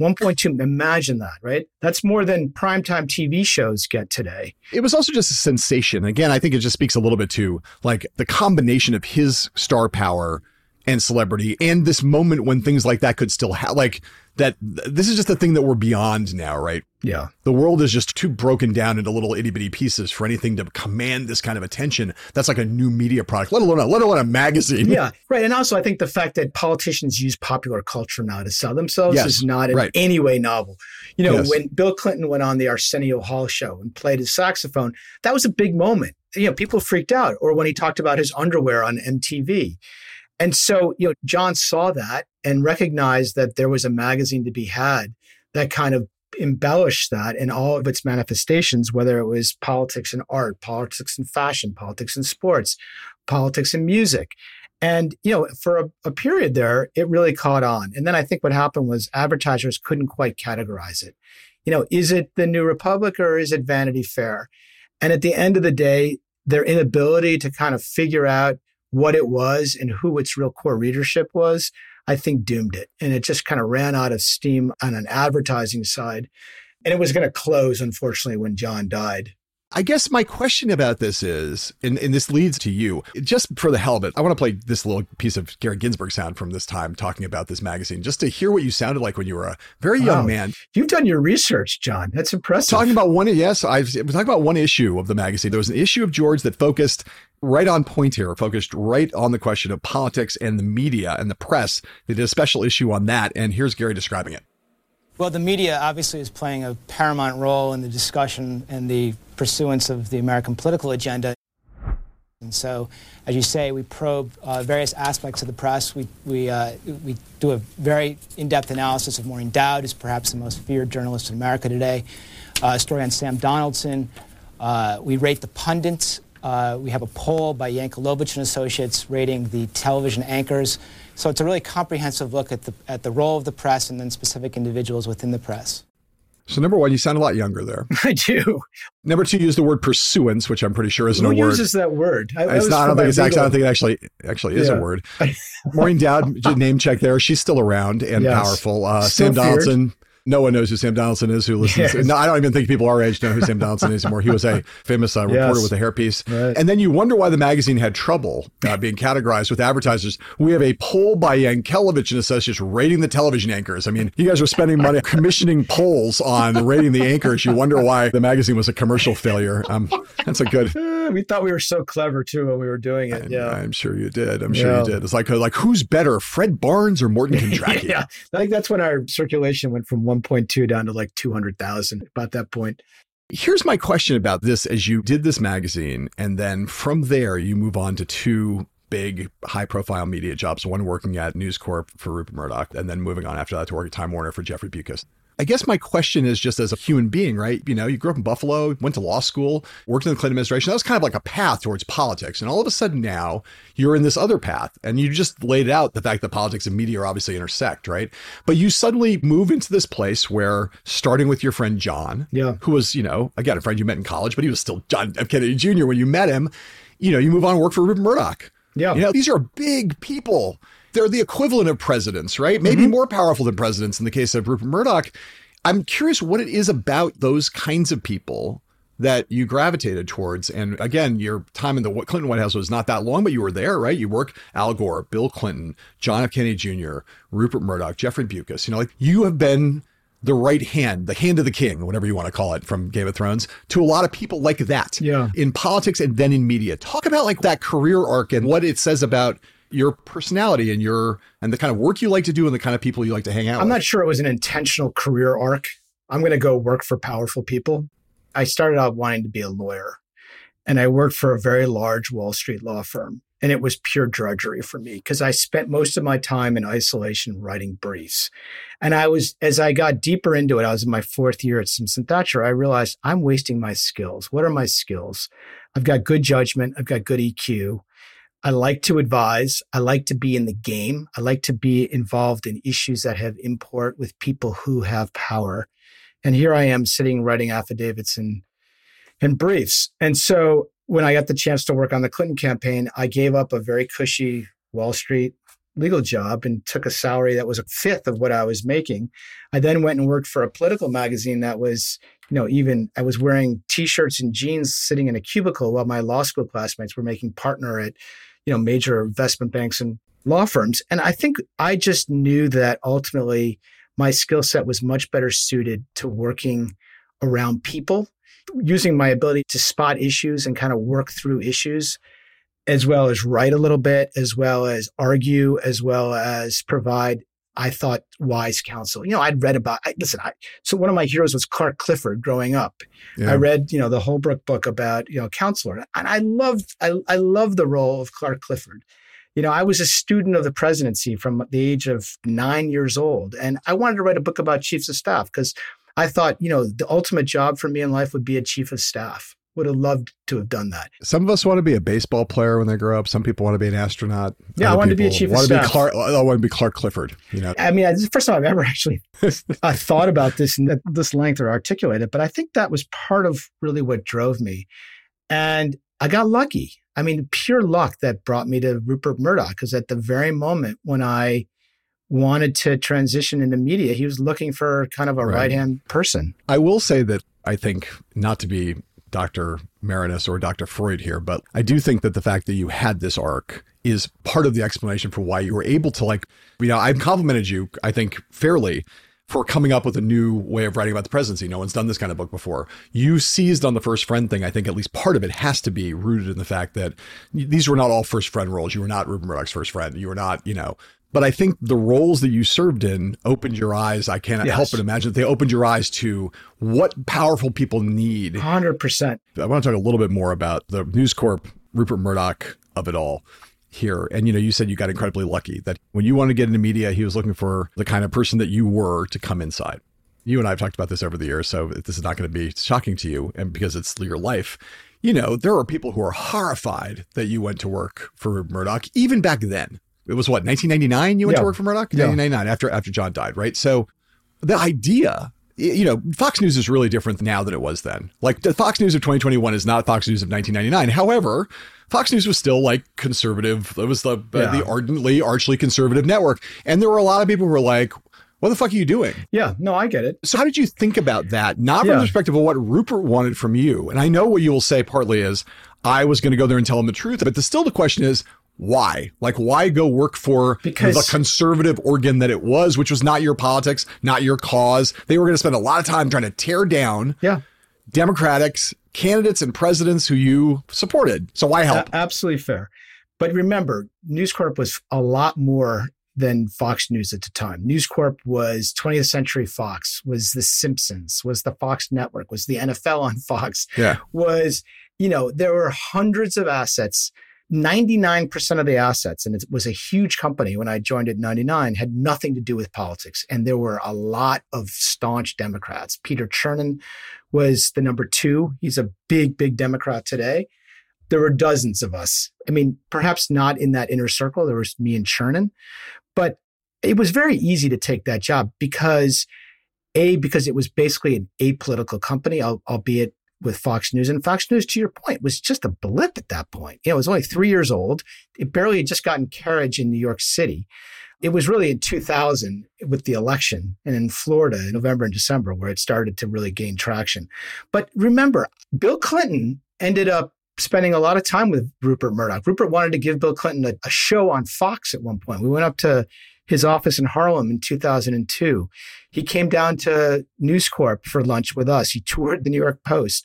1.2, imagine that, right? That's more than primetime TV shows get today. It was also just a sensation. Again, I think it just speaks a little bit to like the combination of his star power and celebrity and this moment when things like that could still have like that this is just a thing that we're beyond now, right? Yeah. The world is just too broken down into little itty bitty pieces for anything to command this kind of attention. That's like a new media product, let alone a, let alone a magazine. Yeah, right. And also, I think the fact that politicians use popular culture now to sell themselves Yes, is not in right. any way novel. You know, Yes. when Bill Clinton went on the Arsenio Hall show and played his saxophone, that was a big moment. You know, people freaked out. Or when he talked about his underwear on MTV. And so, you know, John saw that and recognized that there was a magazine to be had that kind of embellished that in all of its manifestations, whether it was politics and art, politics and fashion, politics and sports, politics and music. And, you know, for a, a period there, it really caught on. And then I think what happened was advertisers couldn't quite categorize it. You know, is it the New Republic or is it Vanity Fair? And at the end of the day, their inability to kind of figure out what it was and who its real core readership was, I think doomed it. And it just kind of ran out of steam on an advertising side. And it was going to close, unfortunately, when John died. I guess my question about this is, and, and this leads to you, just for the hell of it, I want to play this little piece of Gary Ginsberg sound from this time talking about this magazine, just to hear what you sounded like when you were a very young Wow. man. You've done your research, John. That's impressive. Talking about one, yes, I've talking about one issue of the magazine. There was an issue of George that focused right on point here, focused right on the question of politics and the media and the press. They did a special issue on that, and here's Gary describing it. Well, the media obviously is playing a paramount role in the discussion and the pursuance of the American political agenda. And so, as you say, we probe uh, various aspects of the press. We, we, uh, we do a very in depth analysis of Maureen Dowd, who's perhaps the most feared journalist in America today. Uh, a story on Sam Donaldson. Uh, we rate the pundits. Uh, we have a poll by Yankelovich and Associates rating the television anchors. So it's a really comprehensive look at the, at the role of the press and then specific individuals within the press. So, number one, you sound a lot younger there. I do. Number two, use the word pursuance, which I'm pretty sure isn't Who a word. Who uses that word? I, that It's was not. I don't think it's actually. I don't think it actually actually is Yeah. a word. Maureen Dowd, name check there. She's still around and Yes. powerful. Uh, Still Sam feared. Donaldson. No one knows who Sam Donaldson is. Who listens? Yes. No, I don't even think people our age know who Sam Donaldson is anymore. He was a famous uh, reporter Yes. with a hairpiece. Right. And then you wonder why the magazine had trouble uh, being categorized with advertisers. We have a poll by Yankelovich and Associates rating the television anchors. I mean, you guys are spending money commissioning polls on rating the anchors. You wonder why the magazine was a commercial failure. Um, that's a good. We thought we were so clever too when we were doing it. Yeah. I'm sure you did. I'm sure Yeah. you did. It's like like who's better, Fred Barnes or Morton Kondracke? yeah. I think that's when our circulation went from 1.2 down to like 200,000 about that point. Here's my question about this: as you did this magazine, and then from there you move on to two big high-profile media jobs. One working at News Corp for Rupert Murdoch, and then moving on after that to work at Time Warner for Jeffrey Bewkes. I guess my question is just as a human being, right? You know, you grew up in Buffalo, went to law school, worked in the Clinton administration. That was kind of like a path towards politics. And all of a sudden now you're in this other path and you just laid out the fact that politics and media are obviously intersect, right? But you suddenly move into this place where starting with your friend John, Yeah. who was, you know, again, a friend you met in college, but he was still John F. Kennedy Jr. when you met him, you know, you move on and work for Rupert Murdoch. Yeah. You know, these are big people. They're the equivalent of presidents, right? Maybe mm-hmm. more powerful than presidents in the case of Rupert Murdoch. I'm curious what it is about those kinds of people that you gravitated towards. And again, your time in the Clinton White House was not that long, but you were there, right? You worked Al Gore, Bill Clinton, John F. Kennedy Jr., Rupert Murdoch, Jeffrey Bewkes. You know, like you have been the right hand, the hand of the king, whatever you want to call it from Game of Thrones, to a lot of people like that Yeah. in politics and then in media. Talk about like that career arc and what it says about your personality and your and the kind of work you like to do and the kind of people you like to hang out I'm with. not sure it was an intentional career arc. I'm going to go work for powerful people. I started out wanting to be a lawyer and I worked for a very large Wall Street law firm. And it was pure drudgery for me because I spent most of my time in isolation writing briefs. And I was, as I got deeper into it, I was in my fourth year at Simpson Thacher. I realized I'm wasting my skills. What are my skills? I've got good judgment. I've got good EQ. I like to advise. I like to be in the game. I like to be involved in issues that have import with people who have power. And here I am sitting writing affidavits and, and briefs. And so when I got the chance to work on the Clinton campaign, I gave up a very cushy Wall Street legal job and took a salary that was a fifth of what I was making. I then went and worked for a political magazine that was, you know, even I was wearing t-shirts and jeans sitting in a cubicle while my law school classmates were making partner at, you know, major investment banks and law firms. And I think I just knew that ultimately my skill set was much better suited to working around people, using my ability to spot issues and kind of work through issues as well as write a little bit, as well as argue, as well as provide, I thought, wise counsel. You know, I'd read about, I, listen, I, so one of my heroes was Clark Clifford growing up. Yeah. I read, you know, the Holbrooke book about, you know, counselor. And I loved, I, I loved the role of Clark Clifford. You know, I was a student of the presidency from the age of nine years old. And I wanted to write a book about chiefs of staff because I thought, you know, the ultimate job for me in life would be a chief of staff would have loved to have done that. Some of us want to be a baseball player when they grow up. Some people want to be an astronaut. Yeah, Other I want to be a chief want of to staff. Be Clark, I want to be Clark Clifford. You know, I mean, this is the first time I've ever actually I thought about this in this length or articulated, but I think that was part of really what drove me. And I got lucky. I mean, pure luck that brought me to Rupert Murdoch, because at the very moment when I wanted to transition into media, he was looking for kind of a right hand person. I will say that I think not to be Dr. Marinus or Dr. Freud here, but I do think that the fact that you had this arc is part of the explanation for why you were able to like, you know, I've complimented you, I think, fairly for coming up with a new way of writing about the presidency. No one's done this kind of book before. You seized on the first friend thing. I think at least part of it has to be rooted in the fact that these were not all first friend roles. You were not Rupert Murdoch's first friend. You were not, you know, but I think the roles that you served in opened your eyes. I cannot yes. help but imagine that they opened your eyes to what powerful people need. 100%. I want to talk a little bit more about the News Corp, Rupert Murdoch of it all here. And you know, you said you got incredibly lucky that when you wanted to get into media, he was looking for the kind of person that you were to come inside. You and I have talked about this over the years, so this is not going to be shocking to you, and because it's your life. You know, there are people who are horrified that you went to work for Murdoch, even back then it was what 1999 you went yeah. to work for Murdoch. 1999 yeah. after after John died, right? So the idea you know, Fox News is really different now than it was then. Like the Fox News of 2021 is not Fox News of 1999. However, Fox News was still like conservative. It was the uh, yeah. the ardently, archly conservative network, and there were a lot of people who were like, "What the fuck are you doing?" Yeah, no, I get it. So, how did you think about that? Not from yeah. the perspective of what Rupert wanted from you, and I know what you will say. Partly is I was going to go there and tell him the truth, but the, still the question is, why? Like, why go work for because, the conservative organ that it was, which was not your politics, not your cause? They were going to spend a lot of time trying to tear down yeah. Democrats, candidates, and presidents who you supported. So why help? A- absolutely fair. But remember, News Corp was a lot more than Fox News at the time. News Corp was 20th Century Fox, was The Simpsons, was the Fox Network, was the NFL on Fox. Yeah. Was, you know, there were hundreds of assets 99% of the assets, and it was a huge company when I joined it in 99, had nothing to do with politics. And there were a lot of staunch Democrats. Peter Chernin was the number two. He's a big, big Democrat today. There were dozens of us. I mean, perhaps not in that inner circle. There was me and Chernin, but it was very easy to take that job because a because it was basically an apolitical company, albeit with Fox News. And Fox News, to your point, was just a blip at that point. You know, it was only three years old. It barely had just gotten carriage in New York City. It was really in 2000 with the election and in Florida in November and December where it started to really gain traction. But remember, Bill Clinton ended up spending a lot of time with Rupert Murdoch. Rupert wanted to give Bill Clinton a, a show on Fox at one point. We went up to his office in Harlem in 2002. He came down to News Corp for lunch with us. He toured the New York Post.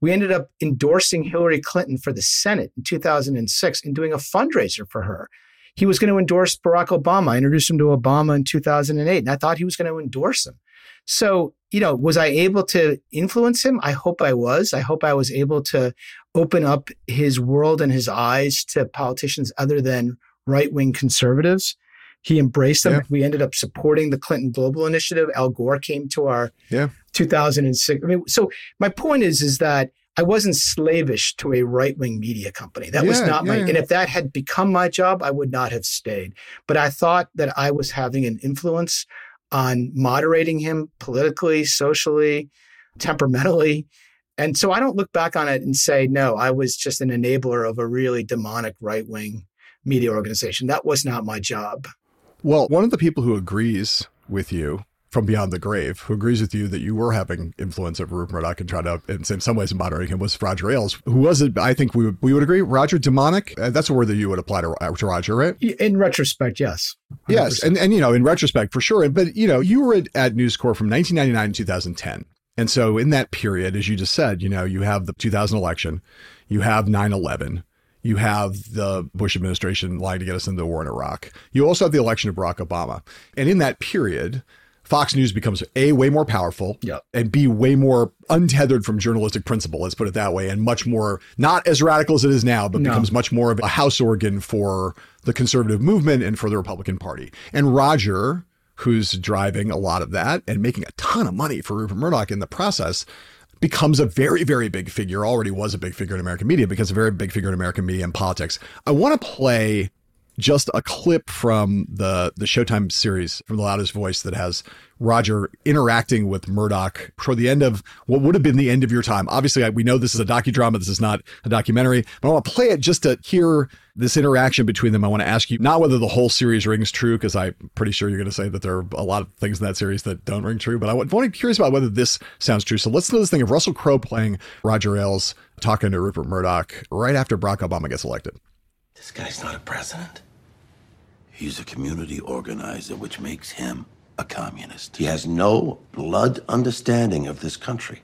We ended up endorsing Hillary Clinton for the Senate in 2006 and doing a fundraiser for her. He was going to endorse Barack Obama. I introduced him to Obama in 2008, and I thought he was going to endorse him. So, you know, was I able to influence him? I hope I was. I hope I was able to open up his world and his eyes to politicians other than right wing conservatives. He embraced them. Yeah. We ended up supporting the Clinton Global Initiative. Al Gore came to our yeah. 2006. I mean, so my point is, is that I wasn't slavish to a right wing media company. That was Yeah, not my, yeah. and if that had become my job, I would not have stayed. But I thought that I was having an influence on moderating him politically, socially, temperamentally. And so I don't look back on it and say, no, I was just an enabler of a really demonic right wing media organization. That was not my job. Well, one of the people who agrees with you from beyond the grave, who agrees with you that you were having influence over Rupert Murdoch and trying to, in some- ways, moderating him, was Roger Ailes, who was, it? I think we would, we would agree, Roger demonic. Uh, That's a word that you would apply to, uh, to Roger, right? In retrospect, yes. Yes, 100%. and and you know, in retrospect, for sure. But you know, you were at, at News Corp from 1999 to 2010, and so in that period, as you just said, you know, you have the 2000 election, you have 9/11, you have the Bush administration lying to get us into the war in Iraq. You also have the election of Barack Obama, and in that period. Fox News becomes a way more powerful, Yep. and b way more untethered from journalistic principle. Let's put it that way, and much more not as radical as it is now, but No. becomes much more of a house organ for the conservative movement and for the Republican Party. And Roger, who's driving a lot of that and making a ton of money for Rupert Murdoch in the process, becomes a very, very big figure. Already was a big figure in American media, becomes a very big figure in American media and politics. I want to play just a clip from the the Showtime series from the loudest voice that has Roger interacting with Murdoch toward the end of what would have been the end of your time. Obviously, I- we know this is a docudrama. This is not a documentary, but I want to play it just to hear this interaction between them. I want to ask you not whether the whole series rings true, because I'm pretty sure you're going to say that there are a lot of things in that series that don't ring true, but I want, I'm curious about whether this sounds true. So let's do this thing of Russell Crowe playing Roger Ailes talking to Rupert Murdoch right after Barack Obama gets elected. This guy's not a president. He's a community organizer, which makes him a communist. He has no blood understanding of this country.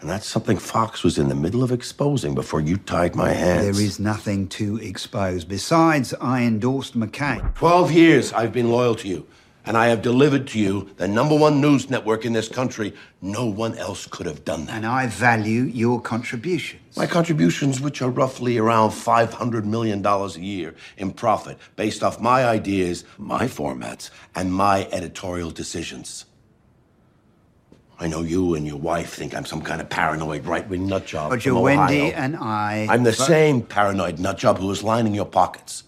And that's something Fox was in the middle of exposing before you tied my hands. There is nothing to expose. Besides, I endorsed McCain. Twelve years I've been loyal to you, and I have delivered to you the number one news network in this country. No one else could have done that. And I value your contributions. My contributions, which are roughly around $500 million a year in profit, based off my ideas, my formats, and my editorial decisions. I know you and your wife think I'm some kind of paranoid right-wing nutjob. Roger, from Wendy and I. I'm the But- same paranoid nutjob who is lining your pockets.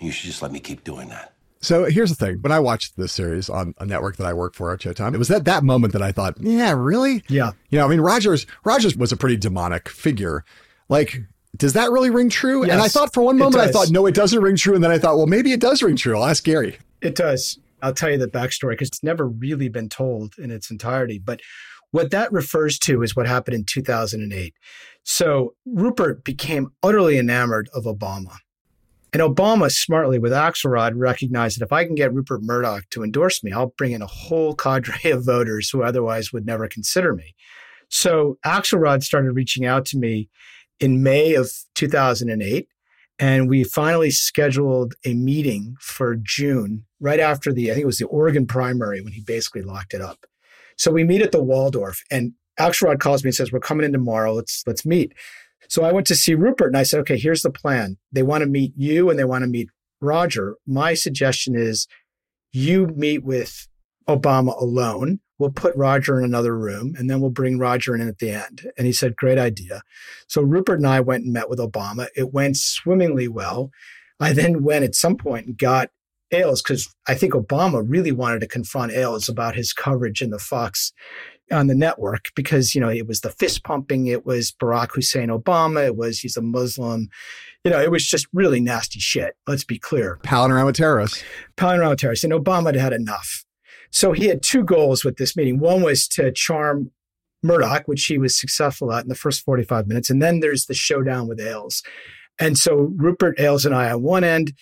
You should just let me keep doing that. So here's the thing. When I watched this series on a network that I work for at Showtime, it was at that moment that I thought, yeah, really? Yeah. You know, I mean, Rogers, Rogers was a pretty demonic figure. Like, does that really ring true? and I thought for one moment, I thought, no, it doesn't ring true. And then I thought, well, maybe it does ring true. I'll ask Gary. It does. I'll tell you the backstory because it's never really been told in its entirety. But what that refers to is what happened in 2008. So Rupert became utterly enamored of Obama. And Obama, smartly with Axelrod, recognized that if I can get Rupert Murdoch to endorse me, I'll bring in a whole cadre of voters who otherwise would never consider me. So Axelrod started reaching out to me in May of 2008. And we finally scheduled a meeting for June, right after the, I think it was the Oregon primary when he basically locked it up. So we meet at the Waldorf and Axelrod calls me and says, We're coming in tomorrow. Let's let's meet. So I went to see Rupert and I said, Okay, here's the plan. They want to meet you and they want to meet Roger. My suggestion is you meet with Obama alone. We'll put Roger in another room and then we'll bring Roger in at the end. And he said, Great idea. So Rupert and I went and met with Obama. It went swimmingly well. I then went at some point and got Ailes because I think Obama really wanted to confront Ailes about his coverage in the Fox on the network because you know it was the fist pumping, it was Barack Hussein Obama, it was he's a Muslim, you know, it was just really nasty shit. Let's be clear Palling around with terrorists. palling around with terrorists. And Obama had had enough. So he had two goals with this meeting. One was to charm Murdoch, which he was successful at in the first 45 minutes. And then there's the showdown with Ailes. And so Rupert Ailes and I on one end,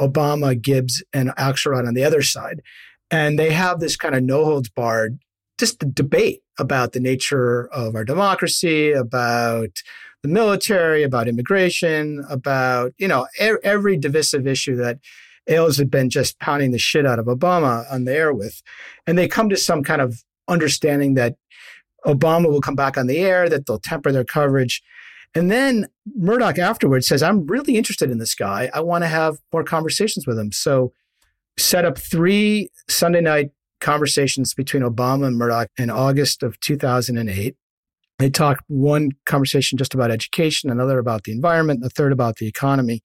Obama, Gibbs, and Axelrod on the other side. And they have this kind of no holds barred, just the debate about the nature of our democracy, about the military, about immigration, about, you know, e- every divisive issue that Ailes had been just pounding the shit out of Obama on the air with. And they come to some kind of understanding that Obama will come back on the air, that they'll temper their coverage. And then Murdoch afterwards says, I'm really interested in this guy. I want to have more conversations with him. So set up three Sunday night conversations between Obama and Murdoch in August of 2008. They talked one conversation just about education, another about the environment, the third about the economy.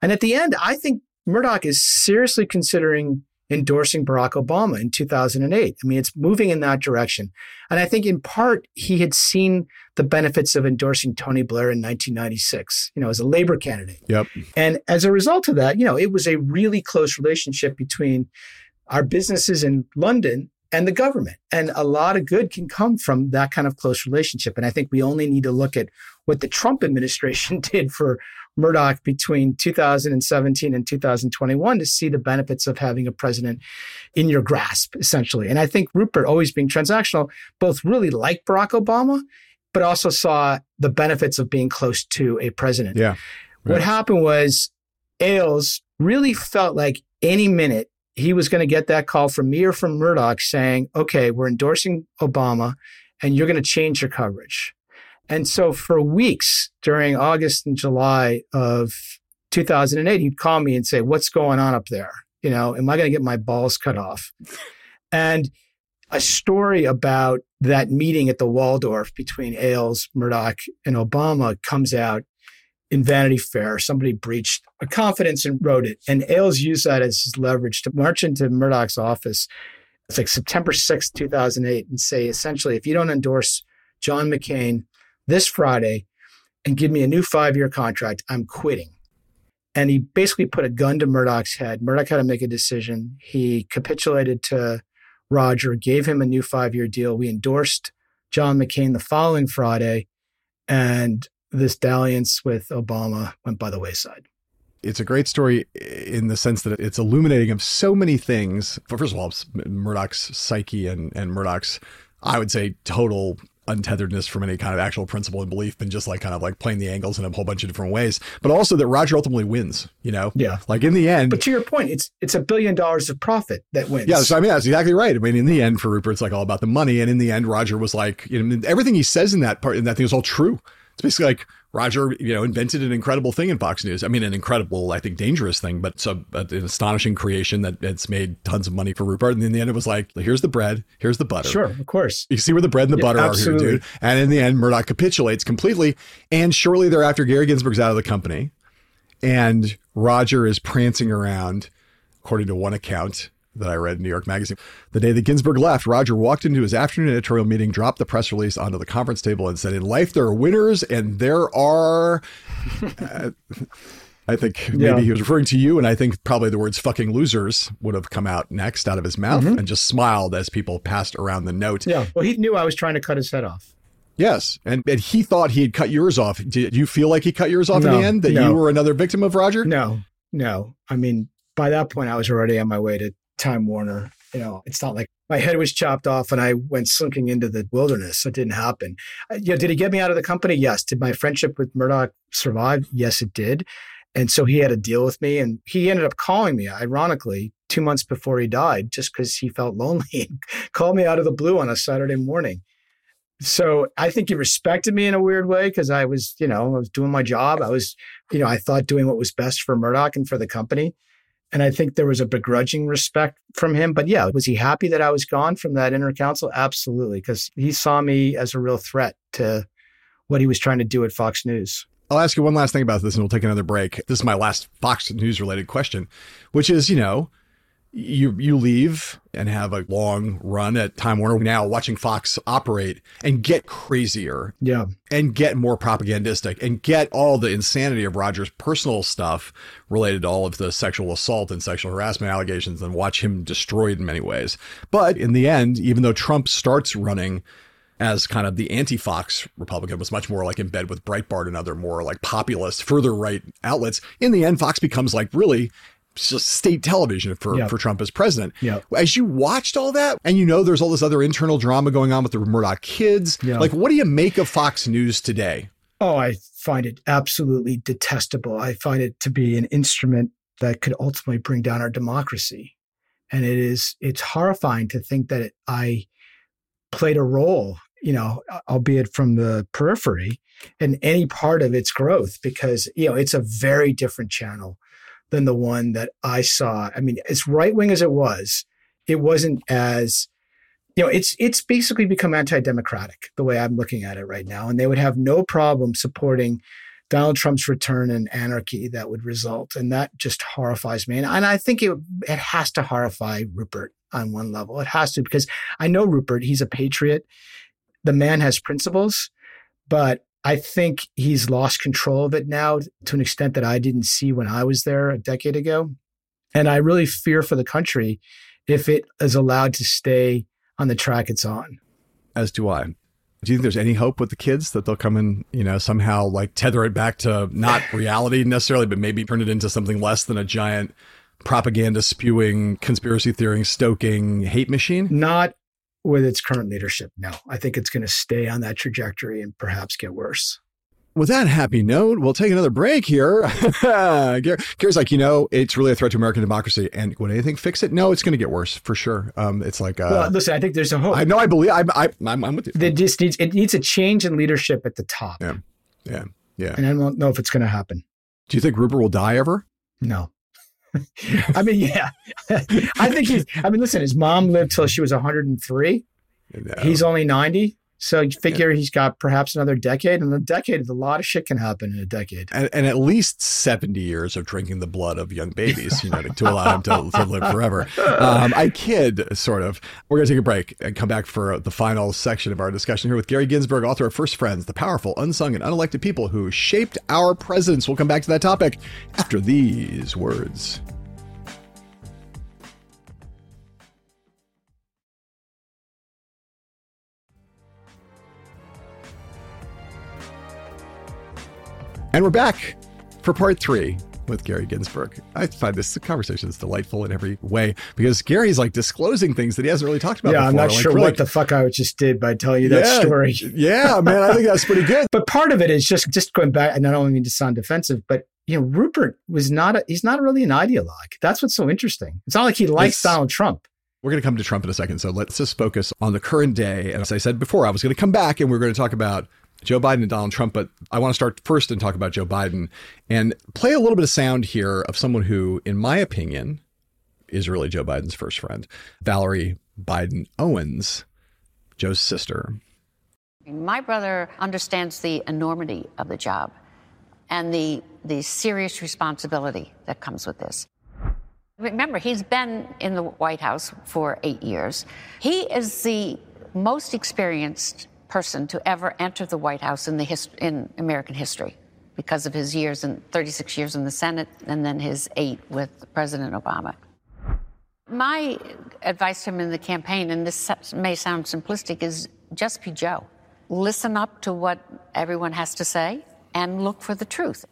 And at the end, I think Murdoch is seriously considering endorsing Barack Obama in 2008. I mean, it's moving in that direction. And I think in part, he had seen the benefits of endorsing Tony Blair in 1996, you know, as a labor candidate. Yep. And as a result of that, you know, it was a really close relationship between our businesses in London and the government. And a lot of good can come from that kind of close relationship. And I think we only need to look at what the Trump administration did for Murdoch between 2017 and 2021 to see the benefits of having a president in your grasp, essentially. And I think Rupert, always being transactional, both really liked Barack Obama, but also saw the benefits of being close to a president. Yeah. What happened was Ailes really felt like any minute he was going to get that call from me or from Murdoch saying, okay, we're endorsing Obama and you're going to change your coverage. And so for weeks during August and July of 2008, he'd call me and say, what's going on up there? You know, am I going to get my balls cut off? And a story about that meeting at the Waldorf between Ailes, Murdoch, and Obama comes out in Vanity Fair. Somebody breached a confidence and wrote it. And Ailes used that as his leverage to march into Murdoch's office. It's like September 6, 2008, and say, essentially, if you don't endorse John McCain this Friday and give me a new five year contract, I'm quitting. And he basically put a gun to Murdoch's head. Murdoch had to make a decision. He capitulated to Roger, gave him a new five year deal. We endorsed John McCain the following Friday. And this dalliance with Obama went by the wayside. It's a great story in the sense that it's illuminating of so many things. First of all, Murdoch's psyche and, and Murdoch's, I would say, total untetheredness from any kind of actual principle and belief and just like kind of like playing the angles in a whole bunch of different ways. But also that roger ultimately wins you know? Yeah. Like in the end but to your point it's it's a billion dollars of profit that wins. Yeah so i mean that's exactly right. I mean in the end for rupert it's like all about the money. And in the end roger was like you know everything he says in that part in that thing is all true it's basically like Roger, you know, invented an incredible thing in Fox News. I mean, an incredible, I think, dangerous thing, but so an astonishing creation that it's made tons of money for Rupert. And in the end, it was like, here's the bread, here's the butter. Sure, of course. You see where the bread and the yeah, butter absolutely. are here, dude. And in the end, Murdoch capitulates completely. And shortly thereafter, Gary Ginsberg's out of the company, and Roger is prancing around, according to one account, that I read in New York Magazine. The day that Ginsberg left, Roger walked into his afternoon editorial meeting, dropped the press release onto the conference table, and said, In life, there are winners and there are. Uh, I think maybe yeah. he was referring to you, and I think probably the words fucking losers would have come out next out of his mouth mm-hmm. and just smiled as people passed around the note. Yeah. Well, he knew I was trying to cut his head off. Yes. And, and he thought he had cut yours off. Did you feel like he cut yours off no, in the end? That no. you were another victim of Roger? No, no. I mean, by that point, I was already on my way to Time Warner. You know, it's not like my head was chopped off and I went slinking into the wilderness. It didn't happen. Uh, you know, did he get me out of the company? Yes. Did my friendship with Murdoch survive? Yes, it did. And so he had a deal with me and he ended up calling me, ironically, two months before he died, just because he felt lonely and called me out of the blue on a Saturday morning. So I think he respected me in a weird way because I was, you know, I was doing my job. I was, you know, I thought doing what was best for Murdoch and for the company. And I think there was a begrudging respect from him. But yeah, was he happy that I was gone from that inner council? Absolutely, because he saw me as a real threat to what he was trying to do at Fox News. I'll ask you one last thing about this and we'll take another break. This is my last Fox News related question, which is, you know, you you leave and have a long run at Time Warner now watching Fox operate and get crazier. Yeah. And get more propagandistic and get all the insanity of Roger's personal stuff related to all of the sexual assault and sexual harassment allegations and watch him destroyed in many ways. But in the end, even though Trump starts running as kind of the anti-Fox Republican was much more like in bed with Breitbart and other more like populist, further right outlets. In the end, Fox becomes like really state television for, yep. for Trump as president. Yep. As you watched all that, and you know there's all this other internal drama going on with the Murdoch kids, yep. like what do you make of Fox News today? Oh, I find it absolutely detestable. I find it to be an instrument that could ultimately bring down our democracy. And it is, it's horrifying to think that it, I played a role, you know, albeit from the periphery in any part of its growth because, you know, it's a very different channel than the one that I saw. I mean, as right wing as it was, it wasn't as you know, it's it's basically become anti-democratic the way I'm looking at it right now, and they would have no problem supporting Donald Trump's return and anarchy that would result, and that just horrifies me. And, and I think it it has to horrify Rupert on one level. It has to because I know Rupert; he's a patriot. The man has principles, but I think he's lost control of it now to an extent that I didn't see when I was there a decade ago. And I really fear for the country if it is allowed to stay on the track it's on. As do I. Do you think there's any hope with the kids that they'll come and, you know, somehow like tether it back to not reality necessarily, but maybe turn it into something less than a giant propaganda spewing, conspiracy theory stoking hate machine? Not with its current leadership. No, I think it's going to stay on that trajectory and perhaps get worse. With that happy note, we'll take another break here. Gary's like, you know, it's really a threat to American democracy. And would anything fix it? No, it's going to get worse for sure. Um, it's like, uh, well, listen, I think there's a hope. I know, I believe, I, I, I'm, I'm with you. It just needs, it needs a change in leadership at the top. Yeah. Yeah. Yeah. And I don't know if it's going to happen. Do you think Rupert will die ever? No. I mean, yeah. I think he's, I mean, listen, his mom lived till she was 103. No. He's only 90. So you figure yeah. he's got perhaps another decade, and a decade, a lot of shit can happen in a decade. And, and at least 70 years of drinking the blood of young babies, you know, to, to allow him to, to, live forever. Um, I kid, sort of. We're going to take a break and come back for the final section of our discussion here with Gary Ginsberg, author of First Friends, the powerful, unsung, and unelected people who shaped our presidents. We'll come back to that topic after these words. And we're back for part three with Gary Ginsberg. I find this conversation is delightful in every way because Gary's like disclosing things that he hasn't really talked about. Yeah, before. I'm not like, sure really, what the fuck I just did by telling you that yeah, story. yeah, man, I think that's pretty good. but part of it is just just going back. I not only mean to sound defensive, but you know, Rupert was not a, he's not really an ideologue. That's what's so interesting. It's not like he likes it's, Donald Trump. We're going to come to Trump in a second. So let's just focus on the current day. And as I said before, I was going to come back and we're going to talk about Joe Biden and Donald Trump, but I want to start first and talk about Joe Biden and play a little bit of sound here of someone who, in my opinion, is really Joe Biden's first friend, Valerie Biden Owens, Joe's sister. My brother understands the enormity of the job and the, the serious responsibility that comes with this. Remember, he's been in the White House for eight years. He is the most experienced person to ever enter the White House in, the hist- in American history because of his years and 36 years in the Senate and then his eight with President Obama. My advice to him in the campaign, and this may sound simplistic, is just be Joe. Listen up to what everyone has to say and look for the truth.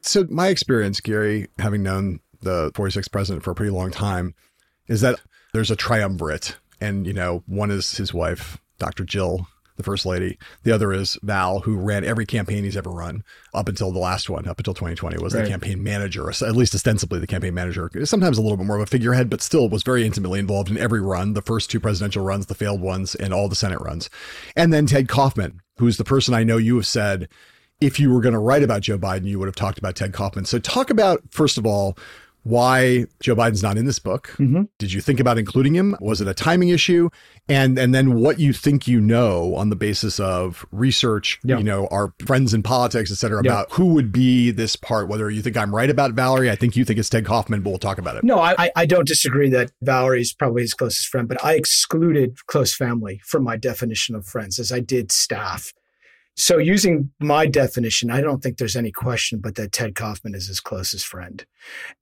So, my experience, Gary, having known the 46th president for a pretty long time, is that there's a triumvirate. And, you know, one is his wife, Dr. Jill the first lady. The other is Val, who ran every campaign he's ever run up until the last one, up until 2020, was right. the campaign manager, at least ostensibly the campaign manager. Sometimes a little bit more of a figurehead, but still was very intimately involved in every run, the first two presidential runs, the failed ones, and all the Senate runs. And then Ted Kaufman, who's the person I know you have said, if you were going to write about Joe Biden, you would have talked about Ted Kaufman. So talk about, first of all, why Joe Biden's not in this book. Mm-hmm. Did you think about including him? Was it a timing issue? And and then what you think you know on the basis of research, yeah. you know, our friends in politics, et cetera, yeah. about who would be this part, whether you think I'm right about Valerie, I think you think it's Ted Kaufman, but we'll talk about it. No, I, I don't disagree that Valerie is probably his closest friend, but I excluded close family from my definition of friends as I did staff. So, using my definition, I don't think there's any question but that Ted Kaufman is his closest friend.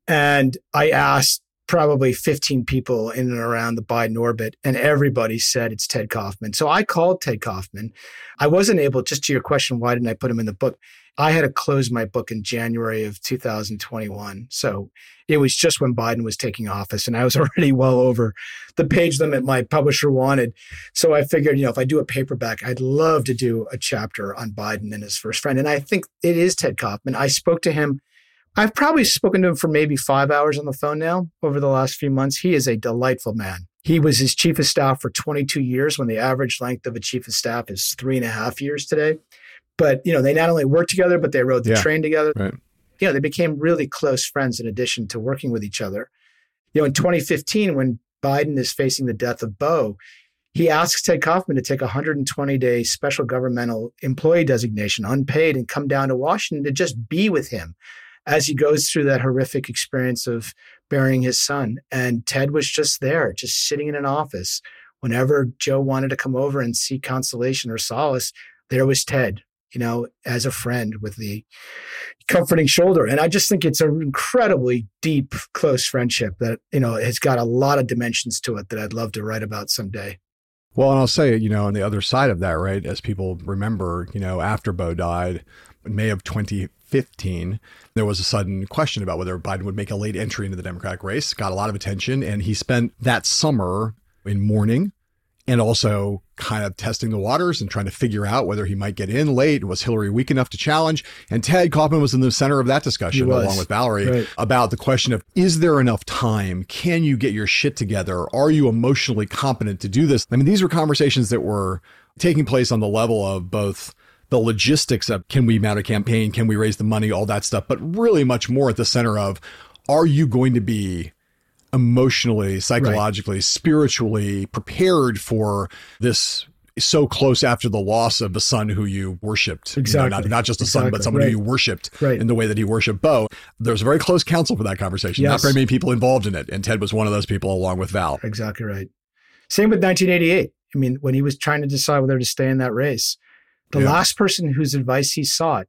And I asked probably 15 people in and around the Biden orbit, and everybody said it's Ted Kaufman. So I called Ted Kaufman. I wasn't able, just to your question, why didn't I put him in the book? I had to close my book in January of 2021. So it was just when Biden was taking office, and I was already well over the page limit my publisher wanted. So I figured, you know, if I do a paperback, I'd love to do a chapter on Biden and his first friend. And I think it is Ted Kaufman. I spoke to him. I've probably spoken to him for maybe five hours on the phone now over the last few months. He is a delightful man. He was his chief of staff for 22 years when the average length of a chief of staff is three and a half years today. But, you know, they not only worked together, but they rode the yeah, train together. Right. You know, they became really close friends in addition to working with each other. You know, in 2015, when Biden is facing the death of Beau, he asks Ted Kaufman to take a 120 day special governmental employee designation, unpaid, and come down to Washington to just be with him as he goes through that horrific experience of burying his son. And Ted was just there, just sitting in an office. Whenever Joe wanted to come over and see consolation or solace, there was Ted, you know, as a friend with the comforting shoulder. And I just think it's an incredibly deep, close friendship that, you know, has got a lot of dimensions to it that I'd love to write about someday. Well, and I'll say, you know, on the other side of that, right, as people remember, you know, after Beau died, in May of 2015, there was a sudden question about whether Biden would make a late entry into the Democratic race. Got a lot of attention, and he spent that summer in mourning and also kind of testing the waters and trying to figure out whether he might get in late. Was Hillary weak enough to challenge? And Ted Kaufman was in the center of that discussion along with Valerie right. about the question of is there enough time? Can you get your shit together? Are you emotionally competent to do this? I mean, these were conversations that were taking place on the level of both the logistics of can we mount a campaign? Can we raise the money? All that stuff, but really much more at the center of are you going to be emotionally, psychologically, right. spiritually prepared for this so close after the loss of the son who you worshipped. Exactly. You know, not, not just a exactly. son, but someone right. who you worshipped right. in the way that he worshipped Beau. There was a very close counsel for that conversation. Yes. Not very many people involved in it. And Ted was one of those people along with Val. Exactly right. Same with 1988. I mean, when he was trying to decide whether to stay in that race, the yeah. last person whose advice he sought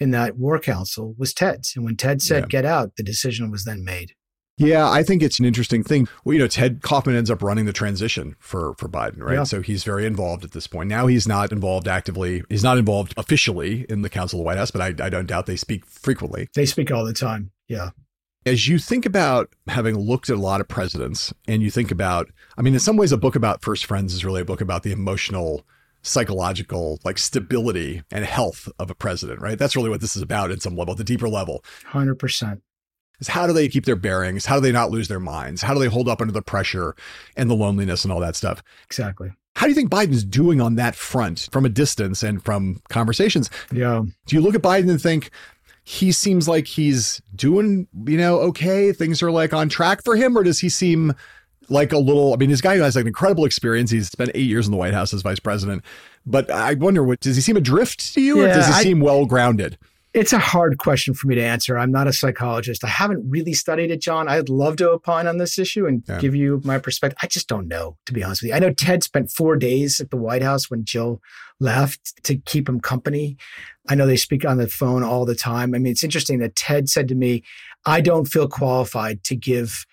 in that war council was Ted's. And when Ted said, yeah. get out, the decision was then made. Yeah, I think it's an interesting thing. Well, you know, Ted Kaufman ends up running the transition for for Biden, right? Yeah. So he's very involved at this point. Now he's not involved actively. He's not involved officially in the Council of the White House, but I, I don't doubt they speak frequently. They speak all the time. Yeah. As you think about having looked at a lot of presidents, and you think about, I mean, in some ways, a book about first friends is really a book about the emotional psychological like stability and health of a president, right? That's really what this is about in some level, at the deeper level. 100% is how do they keep their bearings? How do they not lose their minds? How do they hold up under the pressure and the loneliness and all that stuff? Exactly. How do you think Biden's doing on that front from a distance and from conversations? Yeah. Do you look at Biden and think he seems like he's doing, you know, okay? Things are like on track for him, or does he seem like a little? I mean, this guy who has like incredible experience. He's spent eight years in the White House as vice president. But I wonder, what does he seem adrift to you, yeah, or does he I, seem well grounded? It's a hard question for me to answer. I'm not a psychologist. I haven't really studied it, John. I'd love to opine on this issue and yeah. give you my perspective. I just don't know, to be honest with you. I know Ted spent four days at the White House when Jill left to keep him company. I know they speak on the phone all the time. I mean, it's interesting that Ted said to me, I don't feel qualified to give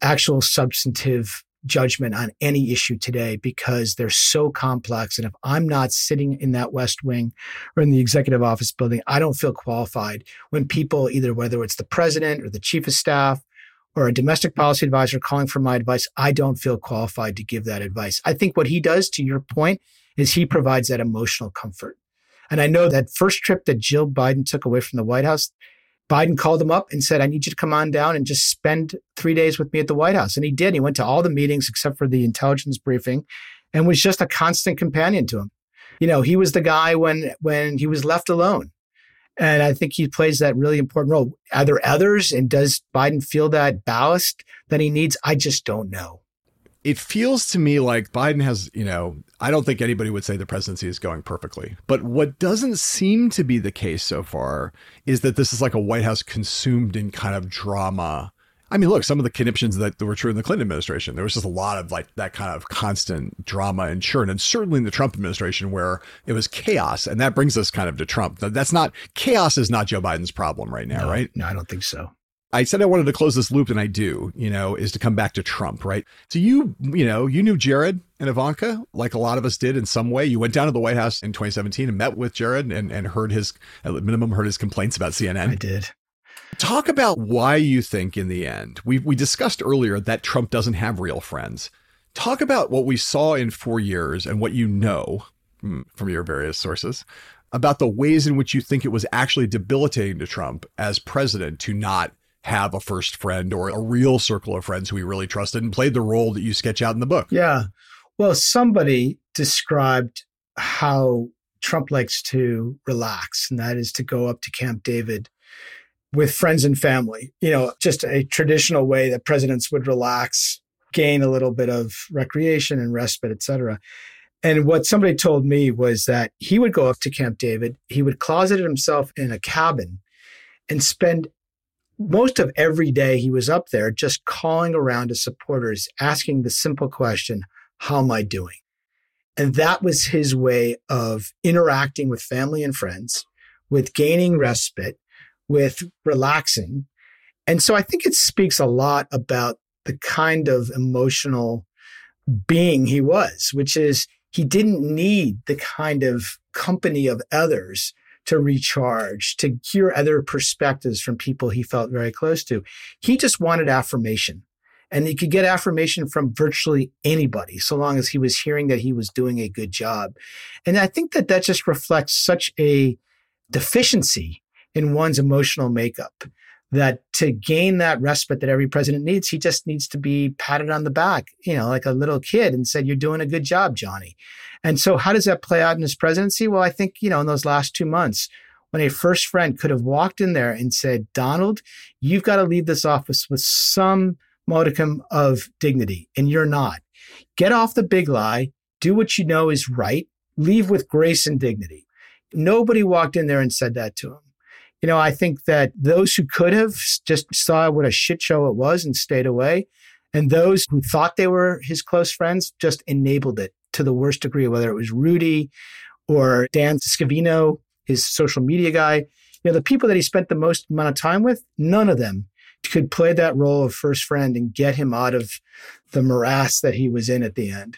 actual substantive judgment on any issue today because they're so complex. And if I'm not sitting in that West Wing or in the executive office building, I don't feel qualified when people, either whether it's the president or the chief of staff or a domestic policy advisor calling for my advice, I don't feel qualified to give that advice. I think what he does, to your point, is he provides that emotional comfort. And I know that first trip that Jill Biden took away from the White House, Biden called him up and said, I need you to come on down and just spend three days with me at the White House. And he did. He went to all the meetings except for the intelligence briefing and was just a constant companion to him. You know, he was the guy when when he was left alone. And I think he plays that really important role. Are there others? And does Biden feel that ballast that he needs? I just don't know it feels to me like Biden has, you know, I don't think anybody would say the presidency is going perfectly. But what doesn't seem to be the case so far is that this is like a White House consumed in kind of drama. I mean, look, some of the conniptions that were true in the Clinton administration, there was just a lot of like that kind of constant drama and churn. And certainly in the Trump administration where it was chaos. And that brings us kind of to Trump. That's not, chaos is not Joe Biden's problem right now, no, right? No, I don't think so. I said I wanted to close this loop, and I do, you know, is to come back to Trump, right? So you, you know, you knew Jared and Ivanka like a lot of us did in some way. You went down to the White House in 2017 and met with Jared and, and heard his, at minimum, heard his complaints about CNN. I did. Talk about why you think in the end, we, we discussed earlier that Trump doesn't have real friends. Talk about what we saw in four years and what you know hmm, from your various sources about the ways in which you think it was actually debilitating to Trump as president to not have a first friend or a real circle of friends who he really trusted and played the role that you sketch out in the book. Yeah. Well, somebody described how Trump likes to relax, and that is to go up to Camp David with friends and family. You know, just a traditional way that presidents would relax gain a little bit of recreation and respite, et cetera. And what somebody told me was that he would go up to Camp David, he would closet himself in a cabin and spend most of every day he was up there just calling around to supporters, asking the simple question, How am I doing? And that was his way of interacting with family and friends, with gaining respite, with relaxing. And so I think it speaks a lot about the kind of emotional being he was, which is he didn't need the kind of company of others to recharge, to hear other perspectives from people he felt very close to. He just wanted affirmation. And he could get affirmation from virtually anybody, so long as he was hearing that he was doing a good job. And I think that that just reflects such a deficiency in one's emotional makeup that to gain that respite that every president needs, he just needs to be patted on the back, you know, like a little kid and said, You're doing a good job, Johnny. And so, how does that play out in his presidency? Well, I think, you know, in those last two months, when a first friend could have walked in there and said, Donald, you've got to leave this office with some modicum of dignity, and you're not. Get off the big lie, do what you know is right, leave with grace and dignity. Nobody walked in there and said that to him. You know, I think that those who could have just saw what a shit show it was and stayed away. And those who thought they were his close friends just enabled it to the worst degree, whether it was Rudy or Dan Scavino, his social media guy. You know, the people that he spent the most amount of time with, none of them could play that role of first friend and get him out of the morass that he was in at the end.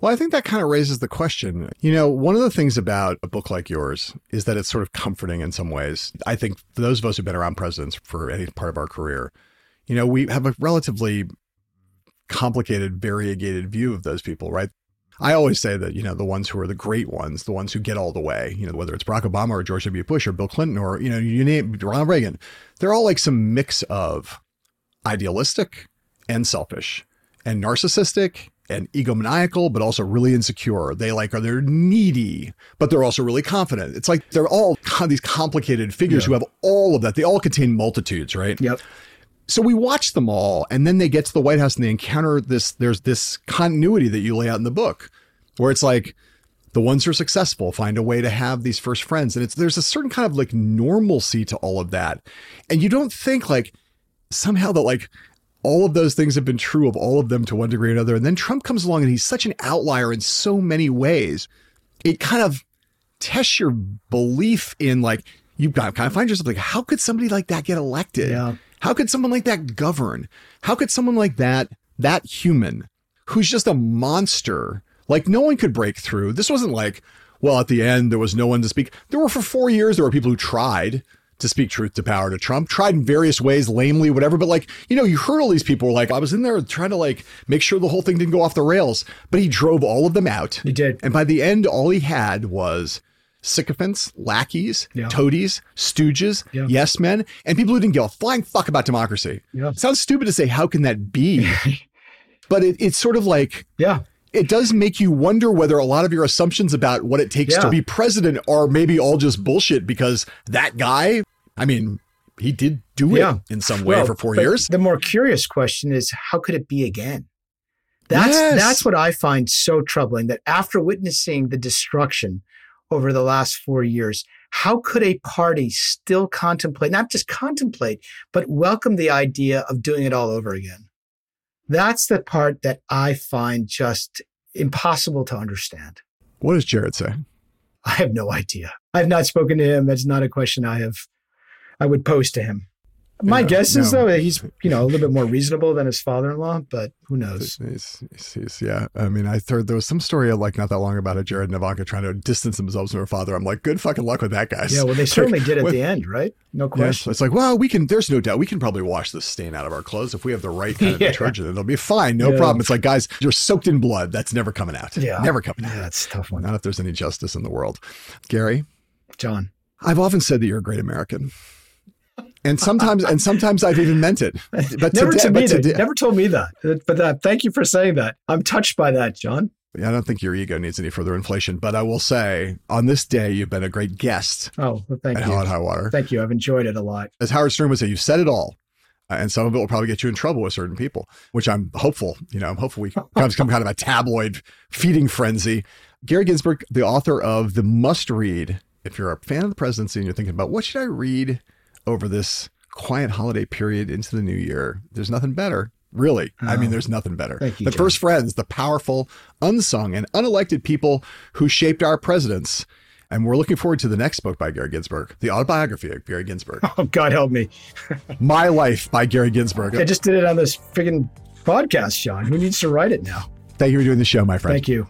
Well, I think that kind of raises the question. You know, one of the things about a book like yours is that it's sort of comforting in some ways. I think for those of us who've been around presidents for any part of our career, you know, we have a relatively complicated, variegated view of those people, right? I always say that, you know, the ones who are the great ones, the ones who get all the way, you know, whether it's Barack Obama or George W. Bush or Bill Clinton or, you know, you name Ronald Reagan, they're all like some mix of idealistic and selfish and narcissistic and egomaniacal, but also really insecure. They like are they're needy, but they're also really confident. It's like they're all these complicated figures yeah. who have all of that. They all contain multitudes, right? Yep. So we watch them all, and then they get to the White House and they encounter this. There's this continuity that you lay out in the book, where it's like the ones who are successful find a way to have these first friends, and it's there's a certain kind of like normalcy to all of that, and you don't think like somehow that like all of those things have been true of all of them to one degree or another, and then Trump comes along and he's such an outlier in so many ways, it kind of tests your belief in like you've got kind of find yourself like how could somebody like that get elected? Yeah how could someone like that govern? How could someone like that, that human, who's just a monster, like no one could break through? This wasn't like, well, at the end, there was no one to speak. There were for four years, there were people who tried to speak truth to power to Trump, tried in various ways, lamely, whatever. But like, you know, you heard all these people were like, I was in there trying to like make sure the whole thing didn't go off the rails. But he drove all of them out. He did. And by the end, all he had was sycophants, lackeys, yeah. toadies, stooges, yeah. yes men, and people who didn't give a flying fuck about democracy. Yeah. Sounds stupid to say, how can that be? but it, it's sort of like, yeah. It does make you wonder whether a lot of your assumptions about what it takes yeah. to be president are maybe all just bullshit because that guy, I mean, he did do it in some way well, for four years. The more curious question is how could it be again? That's yes. that's what I find so troubling that after witnessing the destruction over the last four years. How could a party still contemplate, not just contemplate, but welcome the idea of doing it all over again? That's the part that I find just impossible to understand. What does Jared say? I have no idea. I have not spoken to him. That's not a question I have I would pose to him. My yeah, guess is no. though he's you know a little bit more reasonable than his father-in-law, but who knows? He's, he's, he's, yeah, I mean, I heard there was some story like not that long about a Jared and Ivanka trying to distance themselves from her father. I'm like, good fucking luck with that, guys. Yeah, well, they certainly did at with, the end, right? No question. Yeah, it's like, well, we can. There's no doubt we can probably wash the stain out of our clothes if we have the right kind of yeah. detergent. It'll be fine, no problem. It's like, guys, you're soaked in blood. That's never coming out. Yeah, never coming out. That's tough one. Not if there's any justice in the world. Gary, John, I've often said that you're a great American and sometimes and sometimes I've even meant it. But never today, to me, today, never told me that. But uh, thank you for saying that. I'm touched by that, John. I don't think your ego needs any further inflation, but I will say on this day you've been a great guest. Oh, well, thank at you. And High Water. Thank you. I've enjoyed it a lot. As Howard Stern would say, you've said it all. and some of it will probably get you in trouble with certain people, which I'm hopeful. You know, I'm hopeful we come some kind of a tabloid feeding frenzy. Gary Ginsberg, the author of the must read. If you're a fan of the presidency and you're thinking about what should I read over this quiet holiday period into the new year, there's nothing better. Really, I mean, oh. there's nothing better. Thank you, the John. first friends, the powerful, unsung, and unelected people who shaped our presidents. And we're looking forward to the next book by Gary Ginsberg, the autobiography of Gary Ginsberg. Oh, God help me. My Life by Gary Ginsberg. I just did it on this friggin' podcast, Sean. Who needs to write it now? Thank you for doing the show, my friend. Thank you.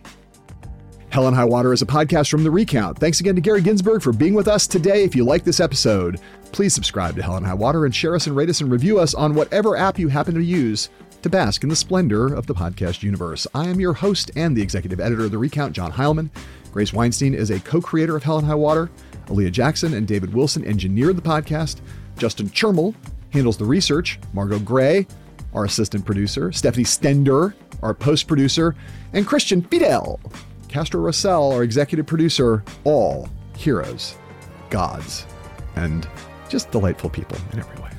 Hell and High Water is a podcast from The Recount. Thanks again to Gary Ginsberg for being with us today. If you like this episode, please subscribe to Hell and High Water and share us and rate us and review us on whatever app you happen to use to bask in the splendor of the podcast universe. I am your host and the executive editor of The Recount, John Heilemann. Grace Weinstein is a co creator of Hell and High Water. Aaliyah Jackson and David Wilson engineered the podcast. Justin Chermel handles the research. Margot Gray, our assistant producer. Stephanie Stender, our post producer. And Christian Fidel, Castro Russell, our executive producer. All heroes, gods, and just delightful people in every way.